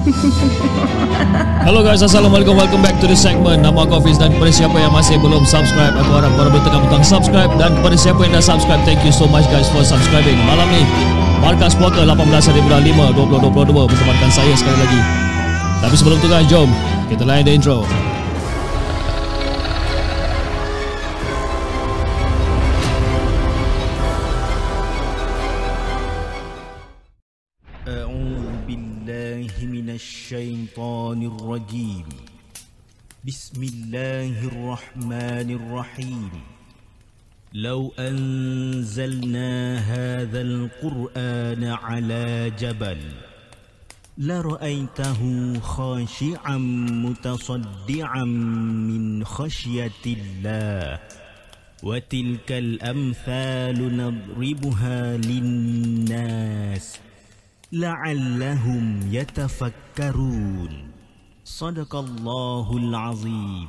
Hello guys, Assalamualaikum. Welcome back to the segment. Nama aku Hafiz Dan kepada siapa yang masih belum subscribe Aku harap korang boleh tekan butang subscribe. Dan kepada siapa yang dah subscribe Thank you so much guys for subscribing. Malam ni Markas Puaka 18 hari bulan 5 2022 Bersama dengan saya sekali lagi. Tapi sebelum tu guys, jom Kita lain the intro على جبل لرأيته خاشعا متصدعا من خشية الله وتلك الأمثال نضربها للناس لعلهم يتفكرون صدق الله العظيم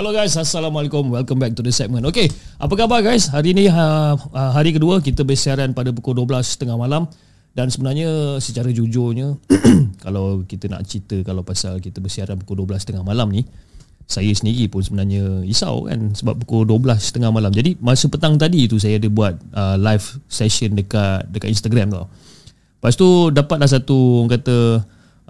Hello guys, Assalamualaikum. Welcome back to the segment. Okay, apa khabar guys? Hari ni uh, uh, hari kedua kita bersiaran pada pukul 12.30 malam. Dan sebenarnya secara jujurnya Kalau kita nak cerita kalau pasal kita bersiaran pukul 12.30 malam ni Saya sendiri pun sebenarnya risau kan? Sebab pukul 12.30 malam. Jadi masa petang tadi tu saya ada buat uh, live session dekat dekat Instagram tau. Lepas tu dapatlah satu orang kata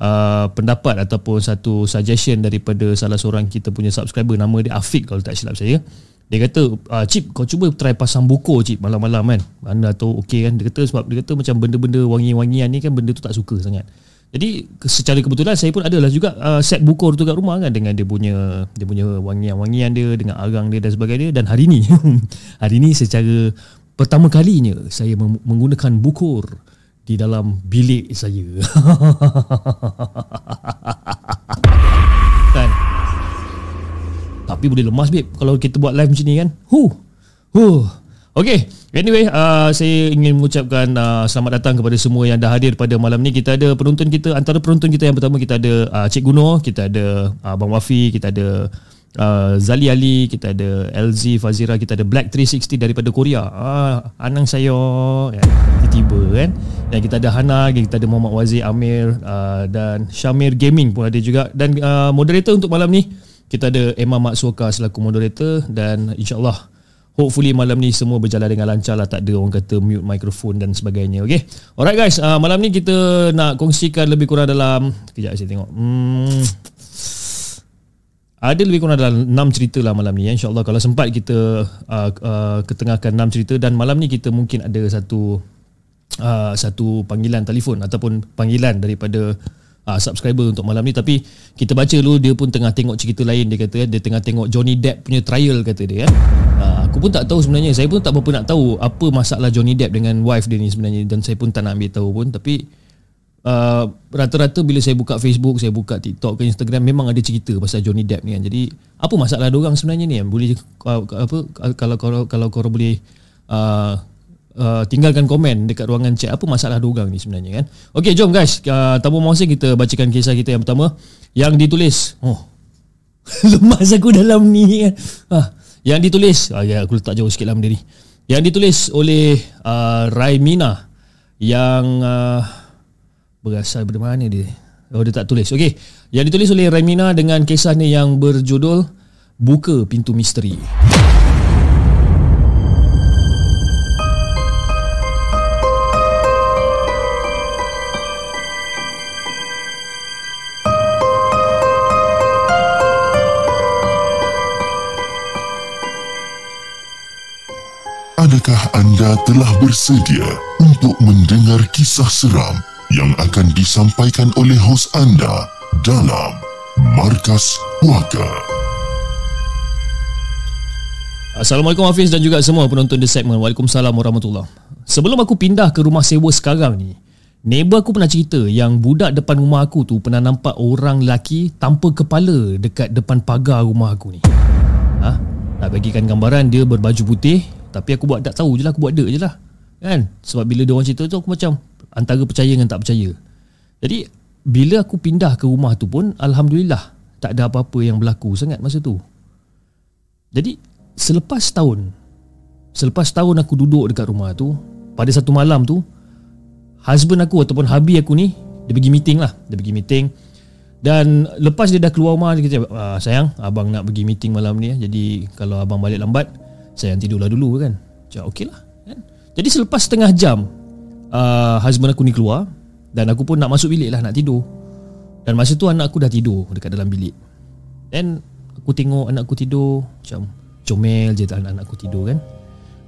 uh, pendapat ataupun satu suggestion daripada salah seorang kita punya subscriber nama dia Afiq kalau tak silap saya. Dia kata, uh, Cip kau cuba try pasang buku Cip malam-malam kan. Mana tahu okey kan. Dia kata sebab dia kata macam benda-benda wangi-wangian ni kan benda tu tak suka sangat. Jadi secara kebetulan saya pun adalah juga uh, set buku tu kat rumah kan dengan dia punya dia punya wangian-wangian dia dengan arang dia dan sebagainya dan hari ni hari ni secara pertama kalinya saya menggunakan bukur di dalam bilik saya. kan? Tapi boleh lemas babe kalau kita buat live macam ni kan. Huh. Huh. Okay, anyway, uh, saya ingin mengucapkan uh, selamat datang kepada semua yang dah hadir pada malam ni. Kita ada penonton kita, antara penonton kita yang pertama kita ada uh, Cik Guno, kita ada uh, Bang Wafi, kita ada uh, Zali Ali, kita ada LZ Fazira, kita ada Black 360 daripada Korea. Ah, Anang saya ya, tiba-tiba kan. Dan kita ada Hana, kita ada Muhammad Wazir Amir uh, dan Syamir Gaming pun ada juga. Dan uh, moderator untuk malam ni kita ada Emma Mak Suaka selaku moderator. Dan insyaallah Hopefully malam ni semua berjalan dengan lancar lah. Tak ada orang kata mute mikrofon dan sebagainya Okay Alright guys uh, Malam ni kita nak kongsikan lebih kurang dalam Sekejap saya tengok. Hmm, ada lebih kurang dalam 6 cerita lah malam ni. Ya. InsyaAllah kalau sempat kita uh, uh, ketengahkan 6 cerita Dan malam ni kita mungkin ada satu uh, Satu panggilan telefon Ataupun panggilan daripada uh, subscriber untuk malam ni. Tapi kita baca dulu dia pun tengah tengok cerita lain Dia kata dia tengah tengok Johnny Depp punya trial kata dia kan uh, Aku pun tak tahu sebenarnya. Saya pun tak berapa nak tahu Apa masalah Johnny Depp dengan wife dia ni sebenarnya Dan saya pun tak nak ambil tahu pun. Tapi uh, rata-rata bila saya buka Facebook, saya buka TikTok ke Instagram memang ada cerita pasal Johnny Depp ni kan. Jadi apa masalah dia orang sebenarnya ni kan? Boleh uh, apa kalau kalau kalau korang boleh uh, uh, tinggalkan komen dekat ruangan chat apa masalah dia orang ni sebenarnya kan. Okey, jom guys. Uh, tanpa masa kita bacakan kisah kita yang pertama yang ditulis. Oh. Lemas aku dalam ni kan. Ah, yang ditulis, ah, ya aku letak jauh sikit dalam diri. Yang ditulis oleh uh, Raimina yang uh, berasal dari mana dia? Oh dia tak tulis. Okey. Yang ditulis oleh Raimina dengan kisahnya yang berjudul Buka Pintu Misteri. Adakah anda telah bersedia untuk mendengar kisah seram yang akan disampaikan oleh hos anda dalam Markas Puaka? Assalamualaikum Hafiz dan juga semua penonton The Segment. Waalaikumsalam warahmatullahi Sebelum aku pindah ke rumah sewa sekarang ni, Neighbor aku pernah cerita yang budak depan rumah aku tu pernah nampak orang lelaki tanpa kepala dekat depan pagar rumah aku ni. Ha? Nak bagikan gambaran dia berbaju putih tapi aku buat tak tahu je lah aku buat dek je lah. Kan? Sebab bila dia orang cerita tu aku macam antara percaya dengan tak percaya. Jadi bila aku pindah ke rumah tu pun alhamdulillah tak ada apa-apa yang berlaku sangat masa tu. Jadi selepas tahun selepas tahun aku duduk dekat rumah tu pada satu malam tu husband aku ataupun hubby aku ni dia pergi meeting lah dia pergi meeting dan lepas dia dah keluar rumah dia kata ah, sayang abang nak pergi meeting malam ni jadi kalau abang balik lambat sayang tidurlah dulu kan cakap okey lah kan? jadi selepas setengah jam uh, husband aku ni keluar dan aku pun nak masuk bilik lah nak tidur dan masa tu anak aku dah tidur dekat dalam bilik dan aku tengok anak aku tidur macam comel je anak-anak aku tidur kan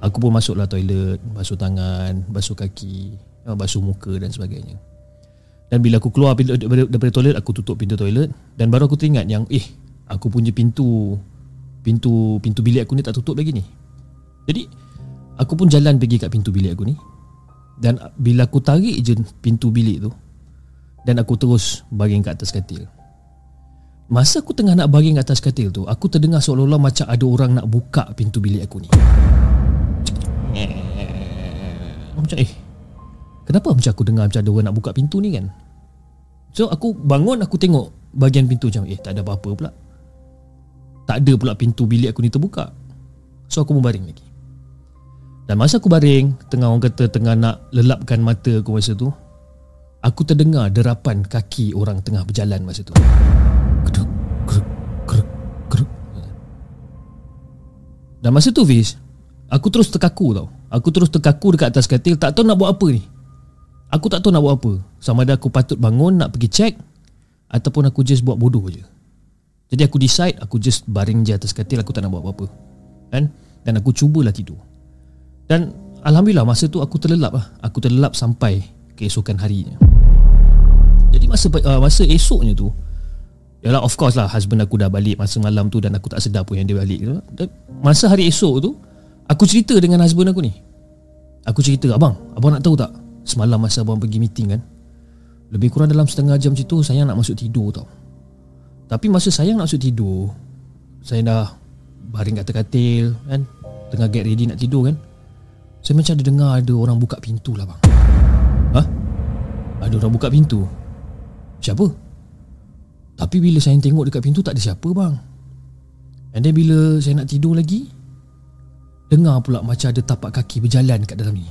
aku pun masuklah toilet basuh tangan basuh kaki uh, basuh muka dan sebagainya. Dan bila aku keluar daripada toilet, aku tutup pintu toilet dan baru aku teringat yang eh, aku punya pintu pintu pintu bilik aku ni tak tutup lagi ni. Jadi aku pun jalan pergi kat pintu bilik aku ni. Dan bila aku tarik je pintu bilik tu dan aku terus baring kat atas katil. Masa aku tengah nak baring kat atas katil tu, aku terdengar seolah-olah macam ada orang nak buka pintu bilik aku ni. Macam eh, Kenapa macam aku dengar macam ada orang nak buka pintu ni kan So aku bangun aku tengok bahagian pintu macam Eh tak ada apa-apa pula Tak ada pula pintu bilik aku ni terbuka So aku membaring lagi Dan masa aku baring Tengah orang kata tengah nak lelapkan mata aku masa tu Aku terdengar derapan kaki orang tengah berjalan masa tu. Dan masa tu Fiz Aku terus terkaku tau. Aku terus terkaku dekat atas katil Tak tahu nak buat apa ni. Aku tak tahu nak buat apa. Sama ada aku patut bangun Nak pergi check Ataupun aku just buat bodoh je. Jadi aku decide Aku just baring je atas katil Aku tak nak buat apa-apa. Kan? Dan aku cubalah tidur Dan Alhamdulillah masa tu aku terlelap lah. Aku terlelap sampai Keesokan harinya. Jadi masa uh, masa esoknya tu Yalah of course lah Husband aku dah balik Masa malam tu Dan aku tak sedar pun yang dia balik. Dan Masa hari esok tu Aku cerita dengan husband aku ni. Aku cerita Abang Abang nak tahu tak? Semalam masa abang pergi meeting kan Lebih kurang dalam setengah jam macam tu Saya nak masuk tidur tau. Tapi masa saya nak masuk tidur Saya dah baring kat katil kan Tengah get ready nak tidur kan Saya macam ada dengar ada orang buka pintu lah bang. Ha? Ada orang buka pintu? Siapa? Tapi bila saya tengok dekat pintu tak ada siapa bang. And then bila saya nak tidur lagi Dengar pula macam ada tapak kaki berjalan kat dalam ni.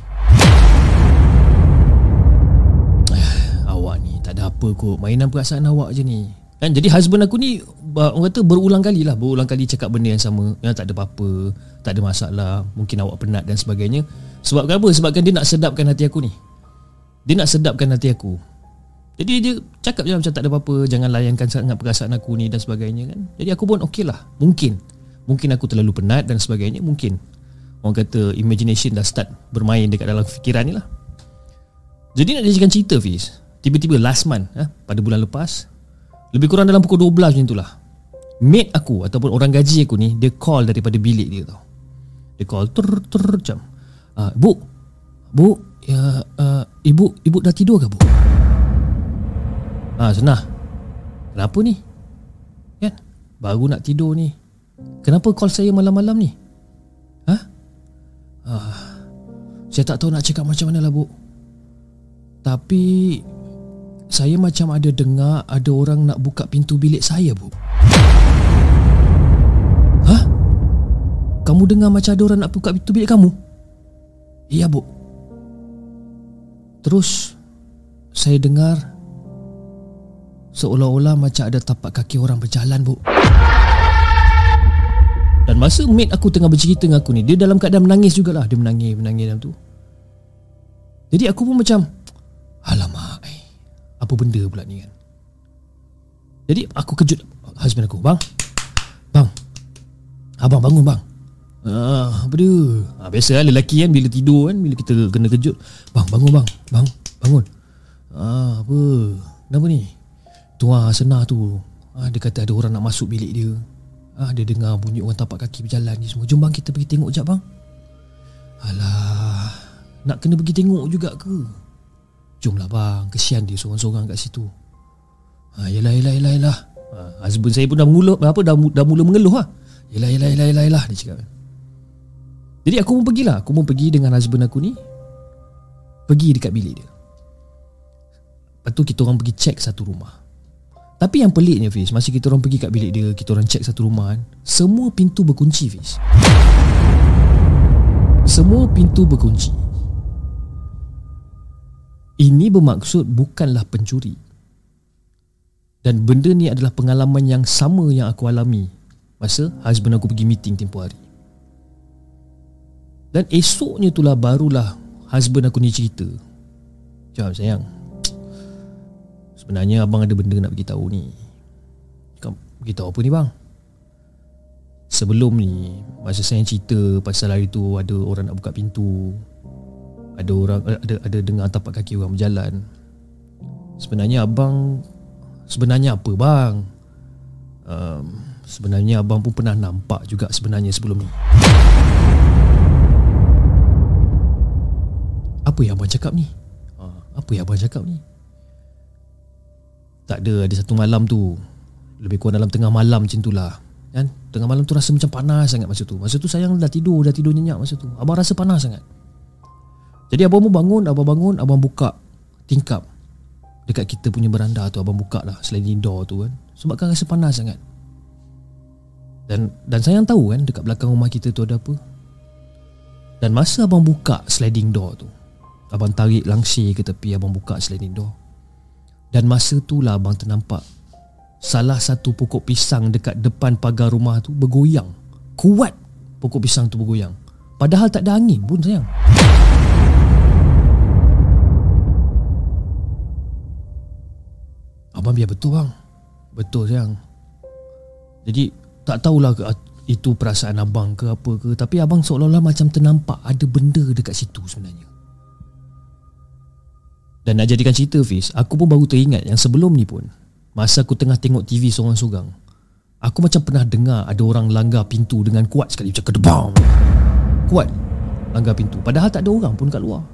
Tak ada apa kot. Mainan perasaan awak je ni kan? Jadi husband aku ni Orang kata berulang kali lah Berulang kali cakap benda yang sama. Yang Tak ada apa-apa Tak ada masalah Mungkin awak penat dan sebagainya. Sebab apa? Sebab kan dia nak sedapkan hati aku ni. Dia nak sedapkan hati aku. Jadi dia cakap je macam tak ada apa-apa Jangan layankan sangat perasaan aku ni dan sebagainya kan? Jadi aku pun okey lah. Mungkin. Mungkin aku terlalu penat dan sebagainya Mungkin. Orang kata imagination dah start bermain dekat dalam fikiran ni lah. Jadi nak jadikan cerita Fiz. Tiba-tiba last month eh, Pada bulan lepas Lebih kurang dalam pukul 12 macam itulah Mate aku Ataupun orang gaji aku ni Dia call daripada bilik dia tau Dia call ter ter macam uh, Bu Bu ya, uh, Ibu Ibu dah tidur ke bu? Ah uh, senah Kenapa ni? Kan Baru nak tidur ni Kenapa call saya malam-malam ni? Ha? Uh, saya tak tahu nak cakap macam mana lah bu Tapi saya macam ada dengar ada orang nak buka pintu bilik saya, Bu. Hah? Kamu dengar macam ada orang nak buka pintu bilik kamu? Iya, Bu. Terus saya dengar seolah-olah macam ada tapak kaki orang berjalan, Bu. Dan masa mate aku tengah bercerita dengan aku ni, dia dalam keadaan menangis jugalah. Dia menangis, menangis dalam tu. Jadi aku pun macam, alamak. Apa benda pula ni kan? Jadi aku kejut. Husband aku Bang Bang Abang bangun bang. Ah, apa dia? Ah, biasa lah lelaki kan bila tidur kan Bila kita kena kejut. Bang bangun bang Bang bangun. Ah, apa? Kenapa ni? Tuan senah tu. Ah, Dia kata ada orang nak masuk bilik dia. Ah, Dia dengar bunyi orang tapak kaki berjalan ni semua. Jom bang kita pergi tengok sekejap bang. Alah Nak kena pergi tengok juga ke? Jomlah bang. Kesian dia seorang-seorang kat situ. Ha, Yelah yelah yelah yelah. Ha, Husband saya pun dah mula apa dah, dah mula mengeluh lah Yelah yelah yelah yelah, yelah Dia cakap Jadi aku pun pergilah. Aku pun pergi dengan husband aku ni. Pergi dekat bilik dia. Lepas tu kita orang pergi check satu rumah. Tapi yang peliknya Fiz Masa kita orang pergi kat bilik dia Kita orang check satu rumah kan Semua pintu berkunci Fiz. Semua pintu berkunci Ini bermaksud bukanlah pencuri. Dan benda ni adalah pengalaman yang sama yang aku alami Masa husband aku pergi meeting tempoh hari. Dan esoknya itulah barulah Husband aku ni cerita. Jom sayang Sebenarnya abang ada benda nak beritahu ni. Kau beritahu apa ni bang? Sebelum ni Masa saya cerita pasal hari tu Ada orang nak buka pintu Ada orang Ada ada dengar tapak kaki orang berjalan Sebenarnya abang Sebenarnya apa bang? Um, sebenarnya abang pun pernah nampak juga sebenarnya sebelum ni Apa yang abang cakap ni? Ha, apa yang abang cakap ni? Tak ada Ada satu malam tu Lebih kurang dalam tengah malam macam tu lah kan? Tengah malam tu rasa macam panas sangat masa tu Masa tu sayang dah tidur Dah tidur nyenyak masa tu Abang rasa panas sangat Jadi abang pun bangun Abang bangun Abang buka tingkap. Dekat kita punya beranda tu Abang buka lah Sliding door tu kan. Sebab kan rasa panas sangat. Dan dan sayang tahu kan Dekat belakang rumah kita tu ada apa. Dan masa abang buka sliding door tu Abang tarik langsir ke tepi Abang buka sliding door. Dan masa tu lah abang ternampak Salah satu pokok pisang dekat depan pagar rumah tu bergoyang. Kuat pokok pisang tu bergoyang. Padahal tak ada angin pun sayang Abang biar betul bang. Betul sayang. Jadi tak tahulah ke itu perasaan abang ke apa ke Tapi abang seolah-olah macam ternampak Ada benda dekat situ sebenarnya. Dan nak jadikan cerita Fiz Aku pun baru teringat yang sebelum ni pun. Masa aku tengah tengok TV seorang-seorang Aku macam pernah dengar ada orang langgar pintu dengan kuat sekali Macam kedebam. Kuat langgar pintu Padahal tak ada orang pun kat luar.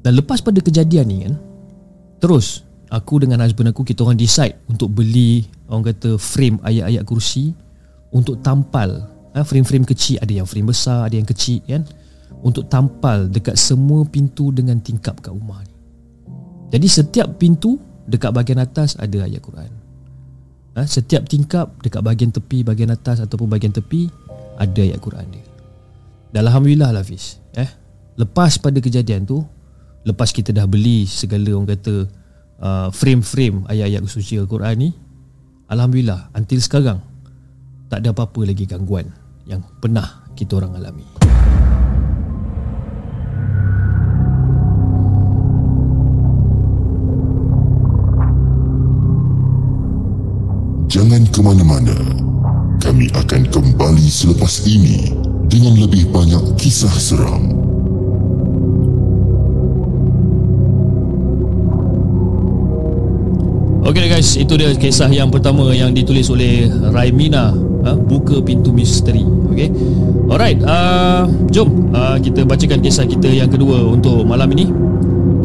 Dan lepas pada kejadian ni kan Terus Aku dengan husband aku kita orang decide Untuk beli Orang kata frame ayat-ayat kursi Untuk tampal ha, Frame-frame kecil Ada yang frame besar Ada yang kecil kan untuk tampal dekat semua pintu dengan tingkap kat rumah ni. Jadi setiap pintu dekat bahagian atas ada ayat Quran. Ha, setiap tingkap dekat bahagian tepi, bahagian atas ataupun bahagian tepi ada ayat Quran dia. Dan Alhamdulillah lah Fiz. Eh, lepas pada kejadian tu, lepas kita dah beli segala orang kata uh, frame-frame ayat-ayat suci Al-Quran ni, Alhamdulillah, until sekarang tak ada apa-apa lagi gangguan yang pernah kita orang alami. Jangan ke mana-mana. Kami akan kembali selepas ini dengan lebih banyak kisah seram. Okay guys, itu dia kisah yang pertama yang ditulis oleh Raimina ha, Buka Pintu Misteri Okay Alright, uh, jom uh, kita bacakan kisah kita yang kedua untuk malam ini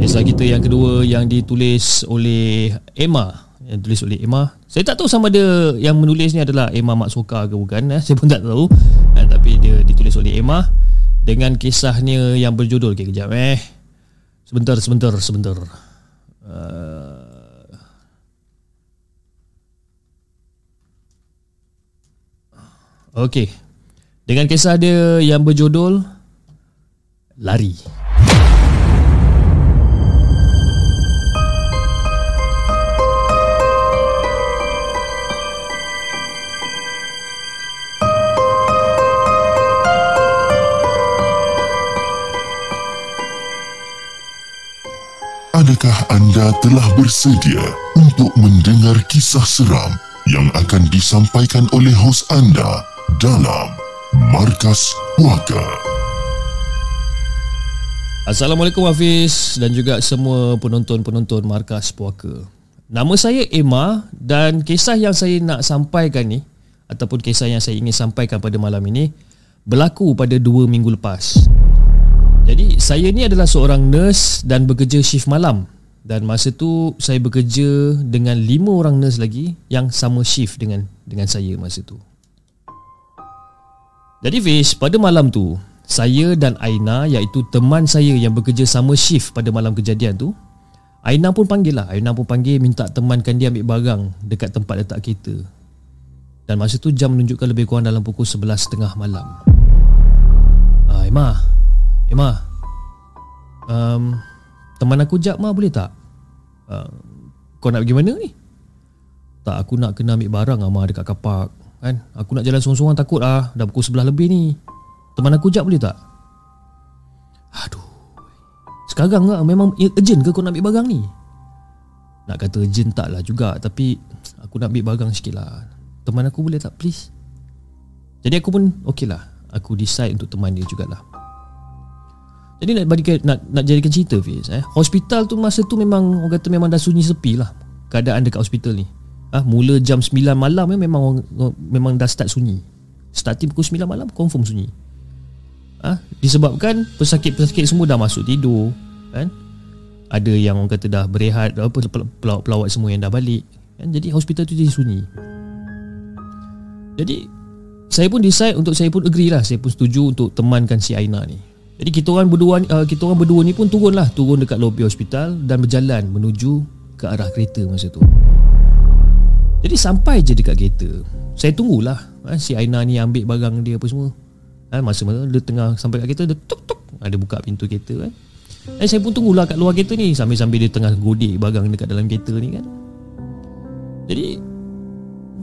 Kisah kita yang kedua yang ditulis oleh Emma yang tulis oleh Emma. Saya tak tahu sama ada yang menulis ni adalah Emma Mak Soka ke bukan. Eh? Saya pun tak tahu. Eh, tapi dia ditulis oleh Emma dengan kisahnya yang berjudul. Okay, kejap eh. Sebentar, sebentar, sebentar. Uh... Okey. Dengan kisah dia yang berjudul Lari. Adakah anda telah bersedia untuk mendengar kisah seram yang akan disampaikan oleh hos anda dalam Markas Puaka? Assalamualaikum Hafiz dan juga semua penonton-penonton Markas Puaka. Nama saya Emma dan kisah yang saya nak sampaikan ni ataupun kisah yang saya ingin sampaikan pada malam ini berlaku pada dua minggu lepas. Jadi saya ni adalah seorang nurse dan bekerja shift malam dan masa tu saya bekerja dengan lima orang nurse lagi yang sama shift dengan dengan saya masa tu. Jadi Fish, pada malam tu saya dan Aina iaitu teman saya yang bekerja sama shift pada malam kejadian tu Aina pun panggil lah. Aina pun panggil minta temankan dia ambil barang dekat tempat letak kereta. Dan masa tu jam menunjukkan lebih kurang dalam pukul 11.30 malam. Ah, Emma. Emma. Um, Teman aku jap mah boleh tak? Uh, kau nak pergi mana ni? Tak aku nak kena ambil barang Amah dekat kapak kan? Aku nak jalan sorang-sorang takut lah Dah pukul 11 lebih ni Teman aku jap boleh tak? Aduh Sekarang lah memang urgent ke kau nak ambil barang ni? Nak kata urgent tak lah juga Tapi aku nak ambil barang sikit lah Teman aku boleh tak please? Jadi aku pun okey lah Aku decide untuk teman dia jugalah jadi nak bagi nak nak jadikan cerita Fiz eh. Hospital tu masa tu memang orang kata memang dah sunyi sepi lah keadaan dekat hospital ni. Ah ha, mula jam 9 malam eh, memang memang dah start sunyi. Start pukul 9 malam confirm sunyi. Ah ha, disebabkan pesakit-pesakit semua dah masuk tidur kan. Ada yang orang kata dah berehat apa pelawat-pelawat semua yang dah balik kan. Jadi hospital tu jadi sunyi. Jadi saya pun decide untuk saya pun agree lah Saya pun setuju untuk temankan si Aina ni jadi kita orang berdua uh, kita orang berdua ni pun turunlah, turun dekat lobi hospital dan berjalan menuju ke arah kereta masa tu. Jadi sampai je dekat kereta. Saya tunggulah ha, si Aina ni ambil barang dia apa semua. Ha, masa masa dia tengah sampai kat kereta dia tuk tuk ada buka pintu kereta kan. Dan saya pun tunggulah kat luar kereta ni sambil-sambil dia tengah godik barang dekat dalam kereta ni kan. Jadi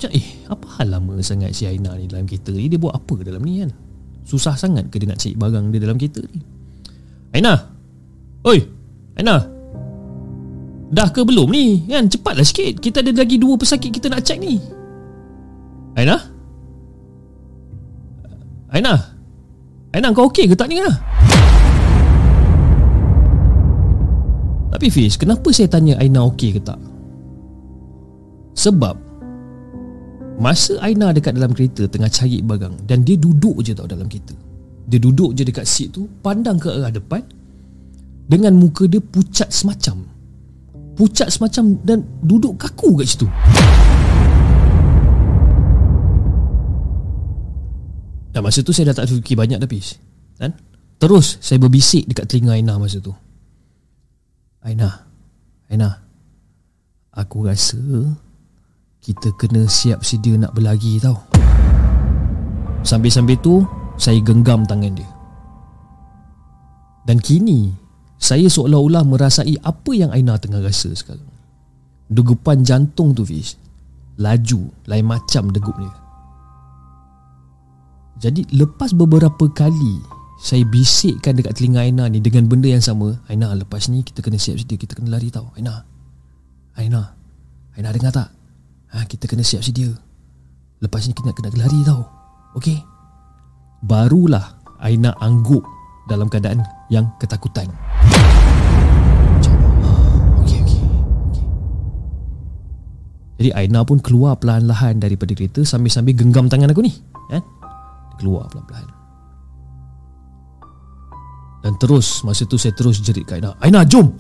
eh apa hal lama sangat si Aina ni dalam kereta ni dia buat apa dalam ni kan? Susah sangat ke dia nak cari barang dia dalam kereta ni Aina Oi Aina Dah ke belum ni kan Cepatlah sikit Kita ada lagi dua pesakit kita nak check ni Aina Aina Aina kau okey ke tak ni ha? Tapi Fiz Kenapa saya tanya Aina okey ke tak Sebab Masa Aina dekat dalam kereta tengah cari barang dan dia duduk je tau dalam kereta. Dia duduk je dekat seat tu, pandang ke arah depan dengan muka dia pucat semacam. Pucat semacam dan duduk kaku kat situ. Dan masa tu saya dah tak fikir banyak dah. Kan? Terus saya berbisik dekat telinga Aina masa tu. Aina. Aina. Aku rasa kita kena siap sedia nak berlari tau Sambil-sambil tu Saya genggam tangan dia Dan kini Saya seolah-olah merasai Apa yang Aina tengah rasa sekarang. Degupan jantung tu Fiz. Laju Lain macam degup dia. Jadi lepas beberapa kali Saya bisikkan dekat telinga Aina ni Dengan benda yang sama Aina lepas ni kita kena siap sedia Kita kena lari tau Aina. Aina Aina dengar tak? Ha, Kita kena siap sedia Lepas ni kita kena lari tau Okey? Barulah Aina angguk Dalam keadaan yang ketakutan Jadi Aina pun keluar perlahan-lahan daripada kereta Sambil-sambil genggam tangan aku ni kan? Keluar pelan-pelan Dan terus Masa tu saya terus jerit ke Aina Aina jom!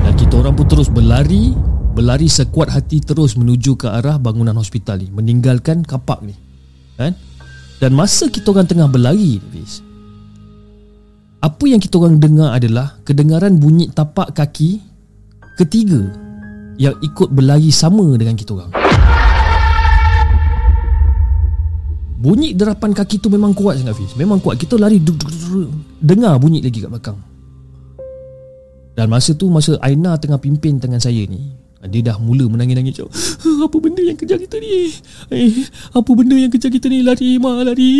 Dan kita orang pun terus berlari berlari sekuat hati terus menuju ke arah bangunan hospital ni meninggalkan kapak ni kan? Dan masa kita orang tengah berlari Fiz apa yang kita orang dengar adalah kedengaran bunyi tapak kaki ketiga yang ikut berlari sama dengan kita orang bunyi derapan kaki tu memang kuat sangat Fiz memang kuat kita lari dengar bunyi lagi kat belakang dan masa tu masa Aina tengah pimpin tangan saya ni dia dah mula menangis-nangis cakap, Apa benda yang kejar kita ni? Eh, apa benda yang kejar kita ni? Lari, Ma, lari.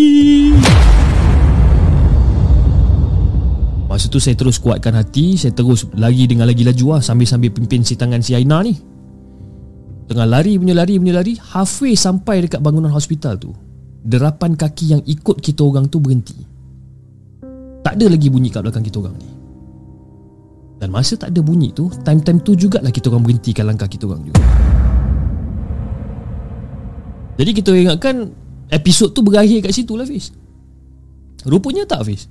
Masa tu saya terus kuatkan hati Saya terus lari dengan lagi laju lah Sambil-sambil pimpin si tangan si Aina ni. Tengah lari punya lari punya lari Halfway sampai dekat bangunan hospital tu Derapan kaki yang ikut kita orang tu berhenti. Tak ada lagi bunyi kat belakang kita orang ni. Dan masa tak ada bunyi tu Time-time tu jugalah kita orang berhentikan langkah kita orang juga. Jadi kita ingatkan Episod tu berakhir kat situ lah Fiz. Rupanya tak Fiz?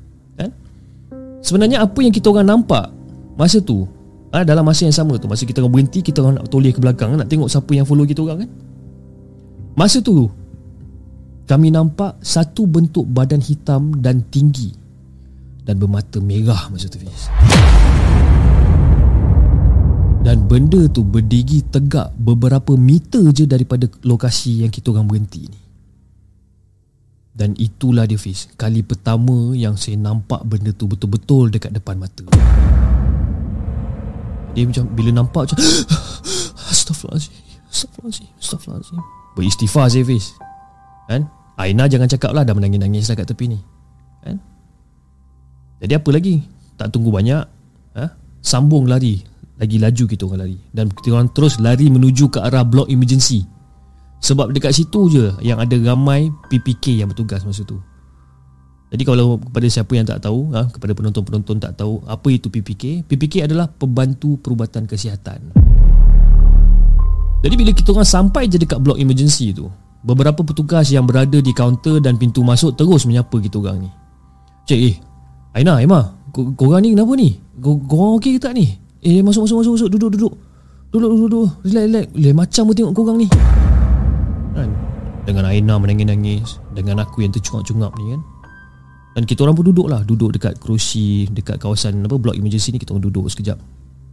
Sebenarnya apa yang kita orang nampak Masa tu ah, Dalam masa yang sama tu Masa kita orang berhenti Kita orang nak toleh ke belakang Nak tengok siapa yang follow kita orang kan Masa tu Kami nampak Satu bentuk badan hitam Dan tinggi Dan bermata merah Masa tu Fiz dan benda tu berdiri tegak beberapa meter je daripada lokasi yang kita orang berhenti ni. Dan itulah dia Fiz. Kali pertama yang saya nampak benda tu betul-betul dekat depan mata. Dia macam bila nampak macam Astaghfirullahaladzim Astaghfirullahaladzim Astaghfirullahaladzim. Beristighfar saya Fiz. Kan? Aina jangan cakap lah dah menangis-nangis lah kat tepi ni. Kan? Jadi apa lagi? Tak tunggu banyak ha? Sambung lari. Lagi laju kita orang lari. Dan kita orang terus lari menuju ke arah blok emergency sebab dekat situ je yang ada ramai PPK yang bertugas masa tu jadi kalau kepada siapa yang tak tahu ha, kepada penonton-penonton tak tahu apa itu PPK PPK adalah pembantu perubatan kesihatan jadi bila kita orang sampai je dekat blok emergency tu beberapa petugas yang berada di kaunter dan pintu masuk terus menyapa kita orang ni Cik eh Aina Emma korang ni kenapa ni korang okey ke tak ni Eh masuk masuk masuk masuk duduk duduk. Duduk duduk duduk. Relax relax. Le macam mu tengok korang ni. Dengan Aina menangis-nangis, dengan aku yang tercungap-cungap ni kan. Dan kita orang pun duduk lah Duduk dekat kerusi Dekat kawasan apa Blok emergency ni Kita orang duduk sekejap.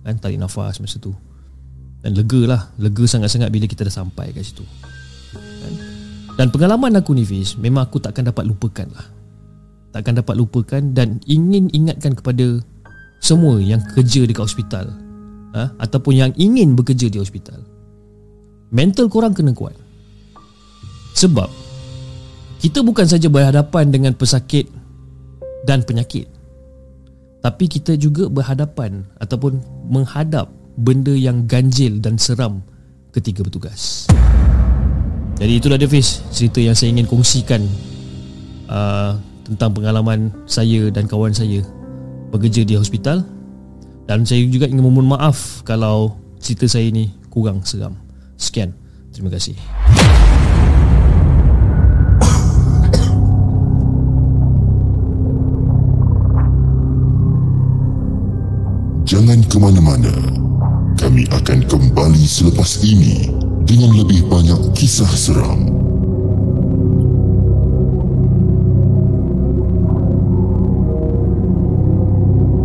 Kan, Tarik nafas masa tu. Dan lega lah Lega sangat-sangat Bila kita dah sampai kat situ. Kan? Dan pengalaman aku ni Fiz Memang aku takkan dapat lupakan lah. Takkan dapat lupakan Dan ingin ingatkan kepada semua yang kerja dekat hospital. Ha? ataupun yang ingin bekerja di hospital. Mental korang kena kuat sebab kita bukan saja berhadapan dengan pesakit dan penyakit tapi kita juga berhadapan ataupun menghadap benda yang ganjil dan seram ketika bertugas jadi itulah dia Fiz cerita yang saya ingin kongsikan uh, tentang pengalaman saya dan kawan saya bekerja di hospital dan saya juga ingin memohon maaf kalau cerita saya ini kurang seram. Sekian. Terima kasih. Jangan ke mana-mana. Kami akan kembali selepas ini dengan lebih banyak kisah seram.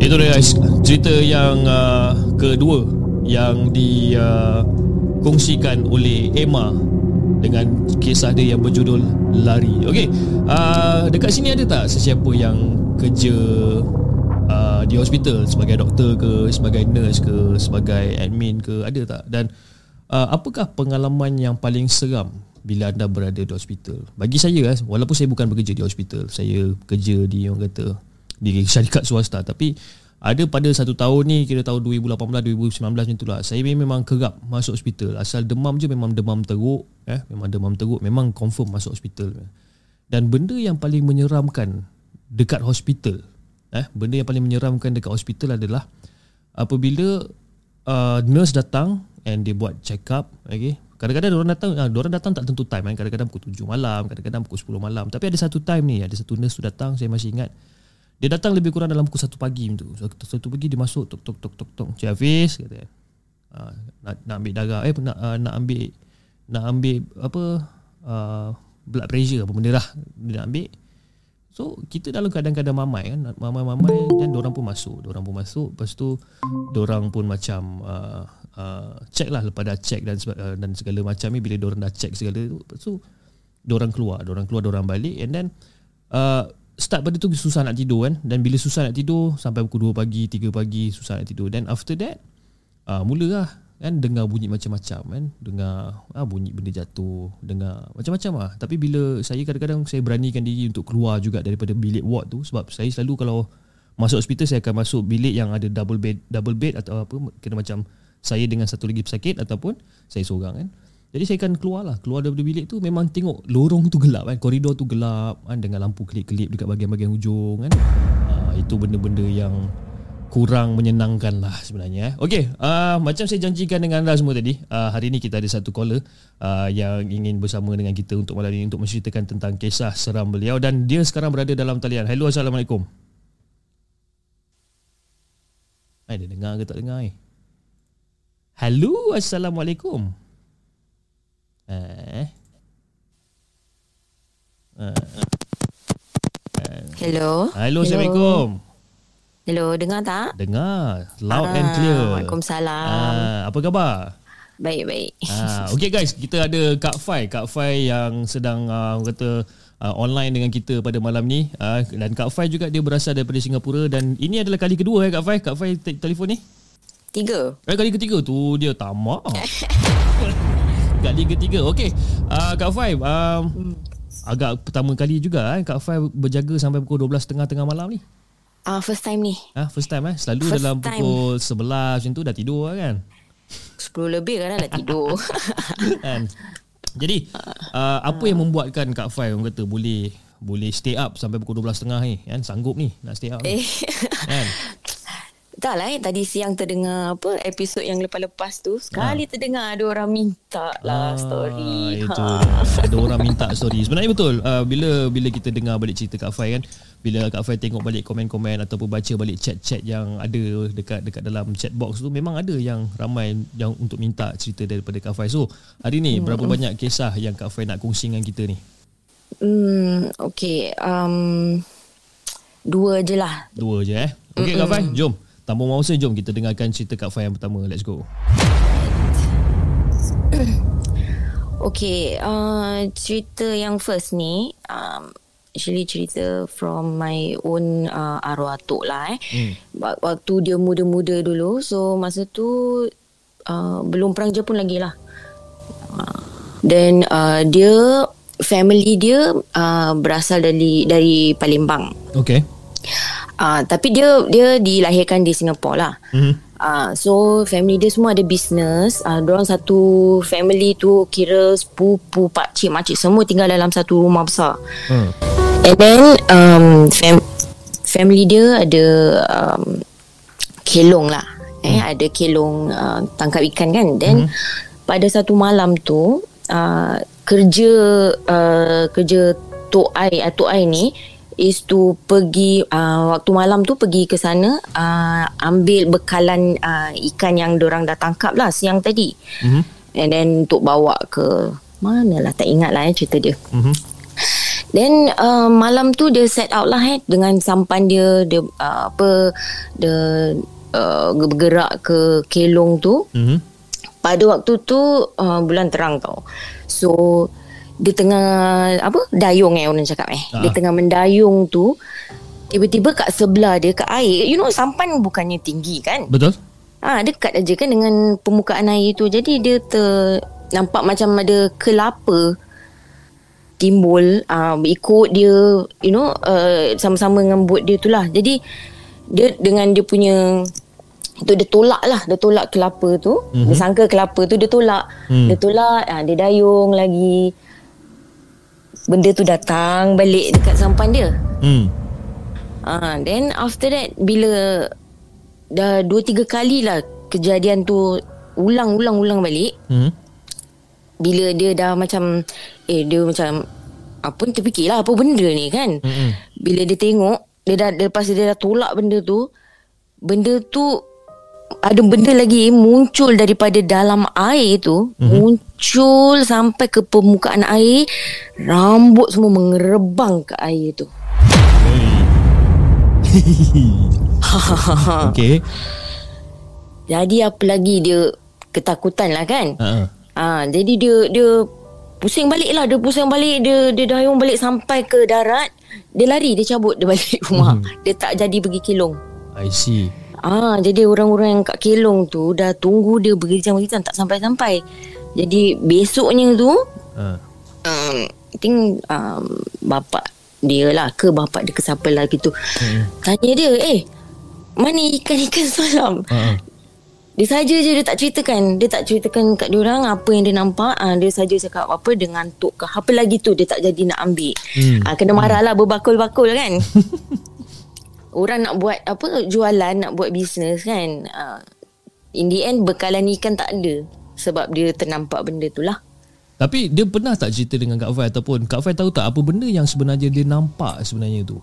Itu dia guys Cerita yang uh, kedua Yang dikongsikan uh, oleh Emma Dengan kisah dia yang berjudul Lari Okay uh, Dekat sini ada tak sesiapa yang kerja uh, Di hospital Sebagai doktor ke Sebagai nurse ke Sebagai admin ke Ada tak? Dan uh, Apakah pengalaman yang paling seram Bila anda berada di hospital? Bagi saya Walaupun saya bukan bekerja di hospital Saya kerja di Orang kata di syarikat swasta tapi ada pada satu tahun ni kira tahun 2018 2019 macam itulah saya memang kerap masuk hospital. Asal demam je memang demam teruk eh memang demam teruk memang confirm masuk hospital. Dan benda yang paling menyeramkan dekat hospital eh benda yang paling menyeramkan dekat hospital adalah apabila uh, nurse datang and dia buat check up okay Kadang-kadang orang datang, uh, orang datang tak tentu time kan. Kadang-kadang pukul 7 malam, kadang-kadang pukul 10 malam. Tapi ada satu time ni, ada satu nurse tu datang, saya masih ingat. Dia datang lebih kurang dalam pukul 1 pagi tu. Satu, satu pagi dia masuk tok tok tok tok tok. Cik Hafiz kata. Uh, nak nak ambil darah eh nak uh, nak ambil nak ambil apa uh, blood pressure apa benda lah dia nak ambil. So kita dalam kadang-kadang mamai kan mamai-mamai dan orang pun masuk, orang pun masuk. Lepas tu orang pun macam uh, uh, check lah. Lepas dah check dan uh, dan segala macam ni bila orang dah check segala tu. Lepas tu orang keluar, orang keluar, orang balik. And then uh, start pada tu susah nak tidur kan. Dan bila susah nak tidur sampai pukul 2 pagi 3 pagi susah nak tidur. Then after that uh, mulalah kan dengar bunyi macam-macam kan. Dengar ah bunyi benda jatuh dengar macam-macam lah. Tapi bila saya kadang-kadang saya beranikan diri untuk keluar juga daripada bilik ward tu sebab saya selalu kalau masuk hospital saya akan masuk bilik yang ada double bed double bed atau apa kena macam saya dengan satu lagi pesakit ataupun saya seorang kan. Jadi saya akan keluar lah Keluar daripada bilik tu. Memang tengok lorong tu gelap kan. Koridor tu gelap kan. Dengan lampu kelip-kelip Dekat bahagian-bahagian hujung kan. Uh, Itu benda-benda yang Kurang menyenangkan lah sebenarnya eh. Okay uh, Macam saya janjikan dengan anda semua tadi uh, Hari ni kita ada satu caller uh, Yang ingin bersama dengan kita Untuk malam ini Untuk menceritakan tentang Kisah seram beliau Dan dia sekarang berada dalam talian Hello Assalamualaikum Hai, dia dengar ke tak dengar eh? Hello, Assalamualaikum. Eh. Hello. Hello, Assalamualaikum. Hello, dengar tak? Dengar. Loud Ah, and clear. Waalaikumsalam. Ah, apa khabar? Baik-baik. Ah, okay guys, kita ada Kak Fai, Kak Fai yang sedang uh, kata uh, online dengan kita pada malam ni. Uh, dan Kak Fai juga dia berasal daripada Singapura dan ini adalah kali kedua eh Kak Fai. Kak Fai te- telefon ni. Tiga. Eh kali ketiga tu dia tamak. kali ketiga. Okey. Uh, Kak Fai, um, agak pertama kali juga eh Kak Fai berjaga sampai pukul 12.30 tengah malam ni. Ah, first time ni. Ah, first time eh. Selalu First dalam time. pukul 11 macam tu dah tidur lah kan. 10 lebih kan dah tidur. kan. Jadi uh, apa yang membuatkan Kak Fai orang kata boleh boleh stay up sampai pukul 12.30 ni kan sanggup ni nak stay up ni. eh. kan. tak lah eh. Tadi siang terdengar apa episod yang lepas-lepas tu. Sekali terdengar ada orang minta lah story. Ah, Itu Ha. Ada orang minta story. Sebenarnya betul. Uh, bila bila kita dengar balik cerita Kak Fai kan, bila Kak Fai tengok balik komen-komen ataupun baca balik chat-chat yang ada dekat dekat dalam chat box tu memang ada yang ramai yang untuk minta cerita daripada Kak Fai. So, hari ni berapa banyak kisah yang Kak Fai nak kongsi dengan kita ni? Hmm, okay. Um, dua je lah. Dua je eh. Okey Kak Fai, jom. Tanpa masa jom kita dengarkan cerita Kak Fai yang pertama. Let's go. Okay, uh, cerita yang first ni um, actually cerita from my own uh, arwah atuk lah eh. Hmm. Waktu dia muda-muda dulu, so masa tu uh, belum perang Jepun lagi lah. Then uh, dia family dia uh, berasal dari dari Palembang. Okay. Uh, tapi dia dia dilahirkan di Singapura lah. Mm-hmm. Uh, so family dia semua ada business. Uh, orang satu family tu kira sepupu, pakcik, makcik semua tinggal dalam satu rumah besar. Hmm. And then um, fam- family dia ada um, kelong lah. Eh, ada kelong uh, tangkap ikan kan. Then pada satu malam tu uh, kerja uh, kerja Tok Ai, uh, Ai ni is to pergi uh, waktu malam tu pergi ke sana uh, ambil bekalan uh, ikan yang orang dah tangkap lah siang tadi. Mhm. And then untuk bawa ke mana lah tak ingat lah eh, cerita dia. Mhm. Then uh, malam tu dia set out lah eh dengan sampan dia dia uh, apa dia uh, bergerak ke kelong tu. Mhm. Pada waktu tu uh, bulan terang tau. So dia tengah apa dayung eh orang cakap eh. Ah. Dia tengah mendayung tu tiba-tiba kat sebelah dia kat air. You know sampan bukannya tinggi kan? Betul? Ah dekat aja kan dengan permukaan air tu. Jadi dia ter nampak macam ada kelapa timbul uh, ikut dia you know uh, sama-sama dengan boat dia tu lah. Jadi dia dengan dia punya tu dia tolak lah dia tolak kelapa tu mm-hmm. dia sangka kelapa tu dia tolak Hmm. dia tolak ah, dia dayung lagi benda tu datang balik dekat sampan dia Hmm. Ah, then after that bila dah dua tiga kali lah kejadian tu ulang-ulang-ulang balik. Hmm. Bila dia dah macam eh dia macam apa ni terfikirlah apa benda ni kan. Mm-mm. Bila dia tengok dia dah lepas dia dah tolak benda tu benda tu ada benda lagi muncul daripada dalam air tu mm-hmm. muncul sampai ke permukaan air rambut semua mengerebang ke air tu. Okay. Jadi apa lagi dia ketakutan lah kan. Ha. Ha, jadi dia dia pusing balik lah. Dia pusing balik. Dia, dia dayung balik sampai ke darat. Dia lari. Dia cabut. Dia balik rumah. Hmm. Dia tak jadi pergi kilong. I see. Ah, jadi orang-orang yang kat Kelong tu dah tunggu dia berjam-berjam tak sampai-sampai. Jadi besoknya tu Ha. um, I think um, bapak dia lah ke bapak dia ke siapa lah gitu. Hmm. Tanya dia, "Eh, mana ikan-ikan semalam?" Ha. Dia saja je dia tak ceritakan. Dia tak ceritakan kat dia orang apa yang dia nampak. Ah dia saja cakap apa dengan tok ke apa lagi tu dia tak jadi nak ambil. Hmm. Ah kena marah lah berbakul-bakul kan. Orang nak buat apa jualan nak buat bisnes kan. Ah in the end bekalan ikan tak ada sebab dia ternampak benda tu lah. Tapi dia pernah tak cerita dengan Kak Fai ataupun Kak Fai tahu tak apa benda yang sebenarnya dia nampak sebenarnya tu?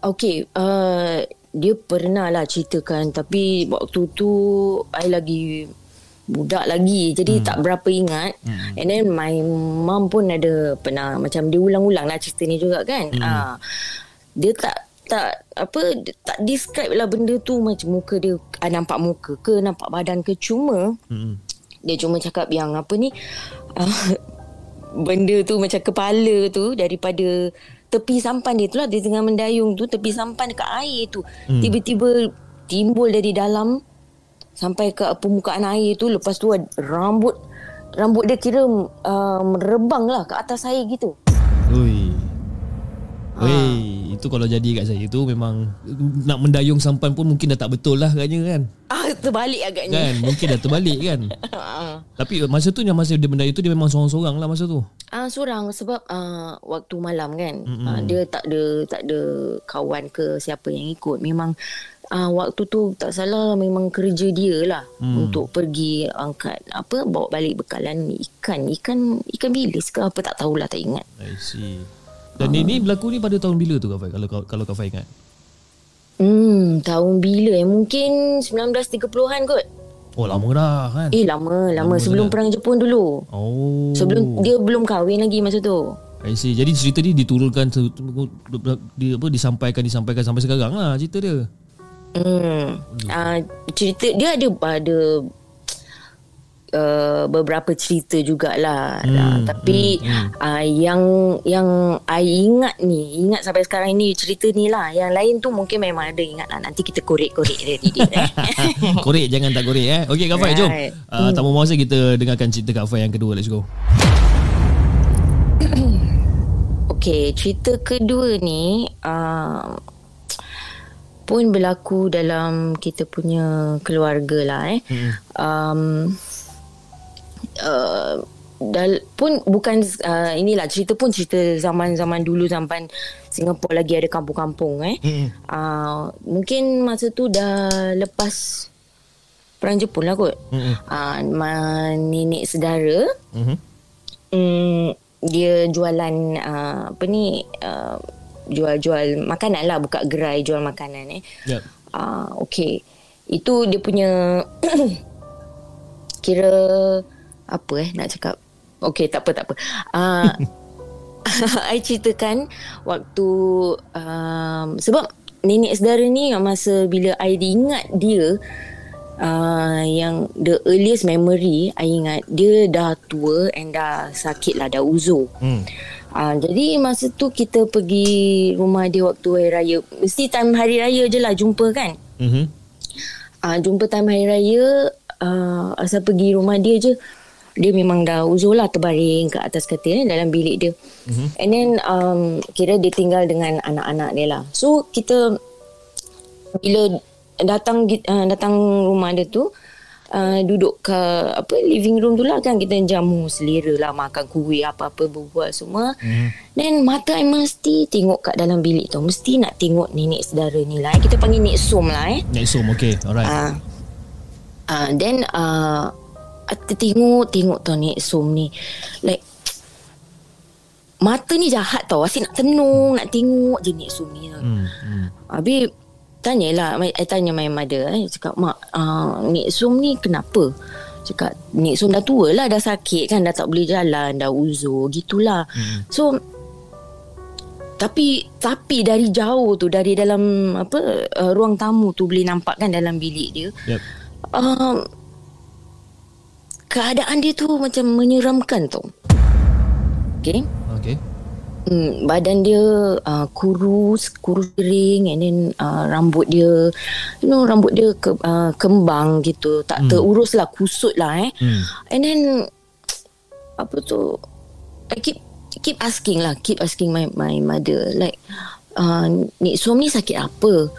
Okay, uh, dia pernah lah ceritakan tapi waktu tu I lagi budak lagi jadi hmm. tak berapa ingat hmm. and then my mom pun ada pernah macam dia ulang-ulang lah cerita ni juga kan hmm. uh, dia tak tak apa tak describe lah benda tu macam muka dia uh, nampak muka ke nampak badan ke cuma hmm. dia cuma cakap yang apa ni uh, benda tu macam kepala tu daripada tepi sampan dia tu lah dia tengah mendayung tu tepi sampan dekat air tu hmm. tiba-tiba timbul dari dalam sampai ke permukaan air tu lepas tu rambut rambut dia kira uh, merebang lah ke atas air gitu. Ui. Ha. Wei, itu kalau jadi kat saya tu memang nak mendayung sampan pun mungkin dah tak betul lah agaknya kan. Ah, terbalik agaknya. Kan, mungkin dah terbalik kan. Tapi masa tu yang masa dia mendayung tu dia memang seorang-seorang lah masa tu. Ah, seorang sebab uh, waktu malam kan. Mm-hmm. Uh, dia tak ada tak ada kawan ke siapa yang ikut. Memang uh, waktu tu tak salah memang kerja dia lah hmm. untuk pergi angkat apa bawa balik bekalan ikan ikan ikan bilis ke apa tak tahulah tak ingat I see dan uh. ini berlaku ni pada tahun bila tu Kafai kalau kalau Kafai ingat. Hmm tahun bila eh? Mungkin 1930-an kot. Oh lama dah kan? Eh lama Lama, lama sebelum dah. perang Jepun dulu. Oh. Sebelum Dia belum kahwin lagi masa tu. I see. Jadi cerita ni diturunkan dia apa disampaikan disampaikan sampai sekarang lah cerita dia. Hmm. Uh, cerita dia ada ada uh, beberapa cerita jugalah. Hmm. Uh, tapi hmm. Uh, yang yang I ingat ni, ingat sampai sekarang ni cerita ni lah. Yang lain tu mungkin memang ada ingat lah. Nanti kita korek-korek dia. dia eh. korek jangan tak korek eh. Okey Kak Fai, right. jom. Uh, hmm. Tak masa kita dengarkan cerita Kak Fai yang kedua. Let's go. Okey, cerita kedua ni uh, pun berlaku dalam kita punya keluarga lah eh. Hmm. Um, uh, dal pun bukan uh, inilah cerita pun cerita zaman-zaman dulu zaman Singapura lagi ada kampung-kampung eh. Hmm. Uh, mungkin masa tu dah lepas perang Jepun lah kot. Hmm. Uh, nenek sedara. Hmm. Um, dia jualan uh, apa ni uh, jual-jual makanan lah buka gerai jual makanan eh. Yep. Uh, okay. Itu dia punya kira apa eh nak cakap. Okay tak apa tak apa. Uh, I ceritakan waktu um, sebab nenek saudara ni masa bila I ingat dia uh, yang the earliest memory I ingat dia dah tua and dah sakit lah dah uzur. Hmm. Ha, jadi masa tu kita pergi rumah dia waktu hari raya. Mesti time hari raya je lah jumpa kan. Mm-hmm. Ha, jumpa time hari raya. Uh, asal pergi rumah dia je. Dia memang dah uzur lah terbaring kat atas katil eh, dalam bilik dia. Mm-hmm. And then um, kira dia tinggal dengan anak-anak dia lah. So kita bila datang uh, datang rumah dia tu uh, duduk ke apa living room tu lah kan kita jamu selera lah makan kuih apa-apa berbual semua mm. then mata I mesti tengok kat dalam bilik tu mesti nak tengok nenek saudara ni lah kita panggil Nek Som lah eh Nek Som okay alright uh, uh, then uh, tengok tengok tu Nek Som ni like mata ni jahat tau asyik nak tenung nak tengok je Nek Som ni mm. Mm. habis tanyalah I tanya my mother eh, cakap mak uh, Nik Sum ni kenapa cakap Nik Sum dah tua lah dah sakit kan dah tak boleh jalan dah uzur gitulah hmm. so tapi tapi dari jauh tu dari dalam apa uh, ruang tamu tu boleh nampak kan dalam bilik dia yep. uh, keadaan dia tu macam menyeramkan tu okay okay Hmm, badan dia uh, kurus, kurus kering and then uh, rambut dia you know rambut dia ke, uh, kembang gitu. Tak hmm. terurus lah, kusut lah eh. Hmm. And then apa tu I keep keep asking lah, keep asking my my mother like uh, ni sakit apa?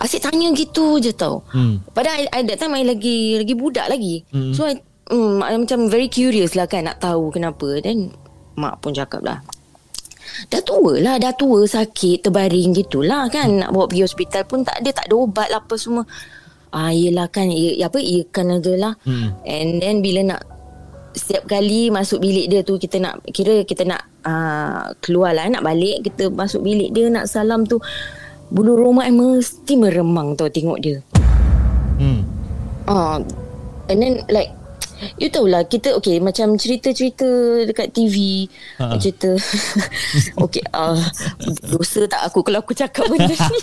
Asyik tanya gitu je tau. Hmm. Padahal I, I, that time I lagi lagi budak lagi. Hmm. So I, um, I macam very curious lah kan nak tahu kenapa. Then mak pun cakap lah Dah tua lah Dah tua sakit Terbaring gitulah kan Nak bawa pergi hospital pun Tak ada Tak ada ubat lah apa semua Ah, yelah kan ya, Apa Iakan aja lah hmm. And then bila nak Setiap kali Masuk bilik dia tu Kita nak Kira kita nak uh, Keluar lah Nak balik Kita masuk bilik dia Nak salam tu bulu roma I mesti meremang tau tengok dia. Hmm. Ah, and then like You tahulah kita okay macam cerita-cerita dekat TV Ha. cerita okay uh, dosa tak aku kalau aku cakap benda ni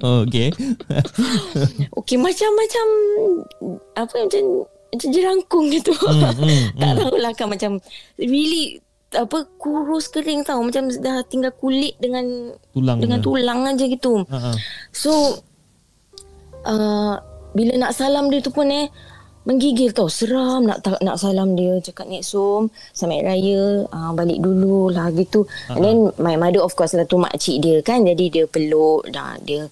oh, okay. okay macam-macam apa macam macam jerangkung gitu Hmm, hmm, tak tahulah kan macam really apa kurus kering tau macam dah tinggal kulit dengan Tulang dengan dia. tulang aja gitu Ha, ha. So uh, Bila nak salam dia tu pun eh Menggigil tau Seram nak tak, nak salam dia Cakap Nek Som Selamat Raya uh, Balik dulu lah gitu uh-huh. And then My mother of course lah tu Makcik dia kan Jadi dia peluk dah, Dia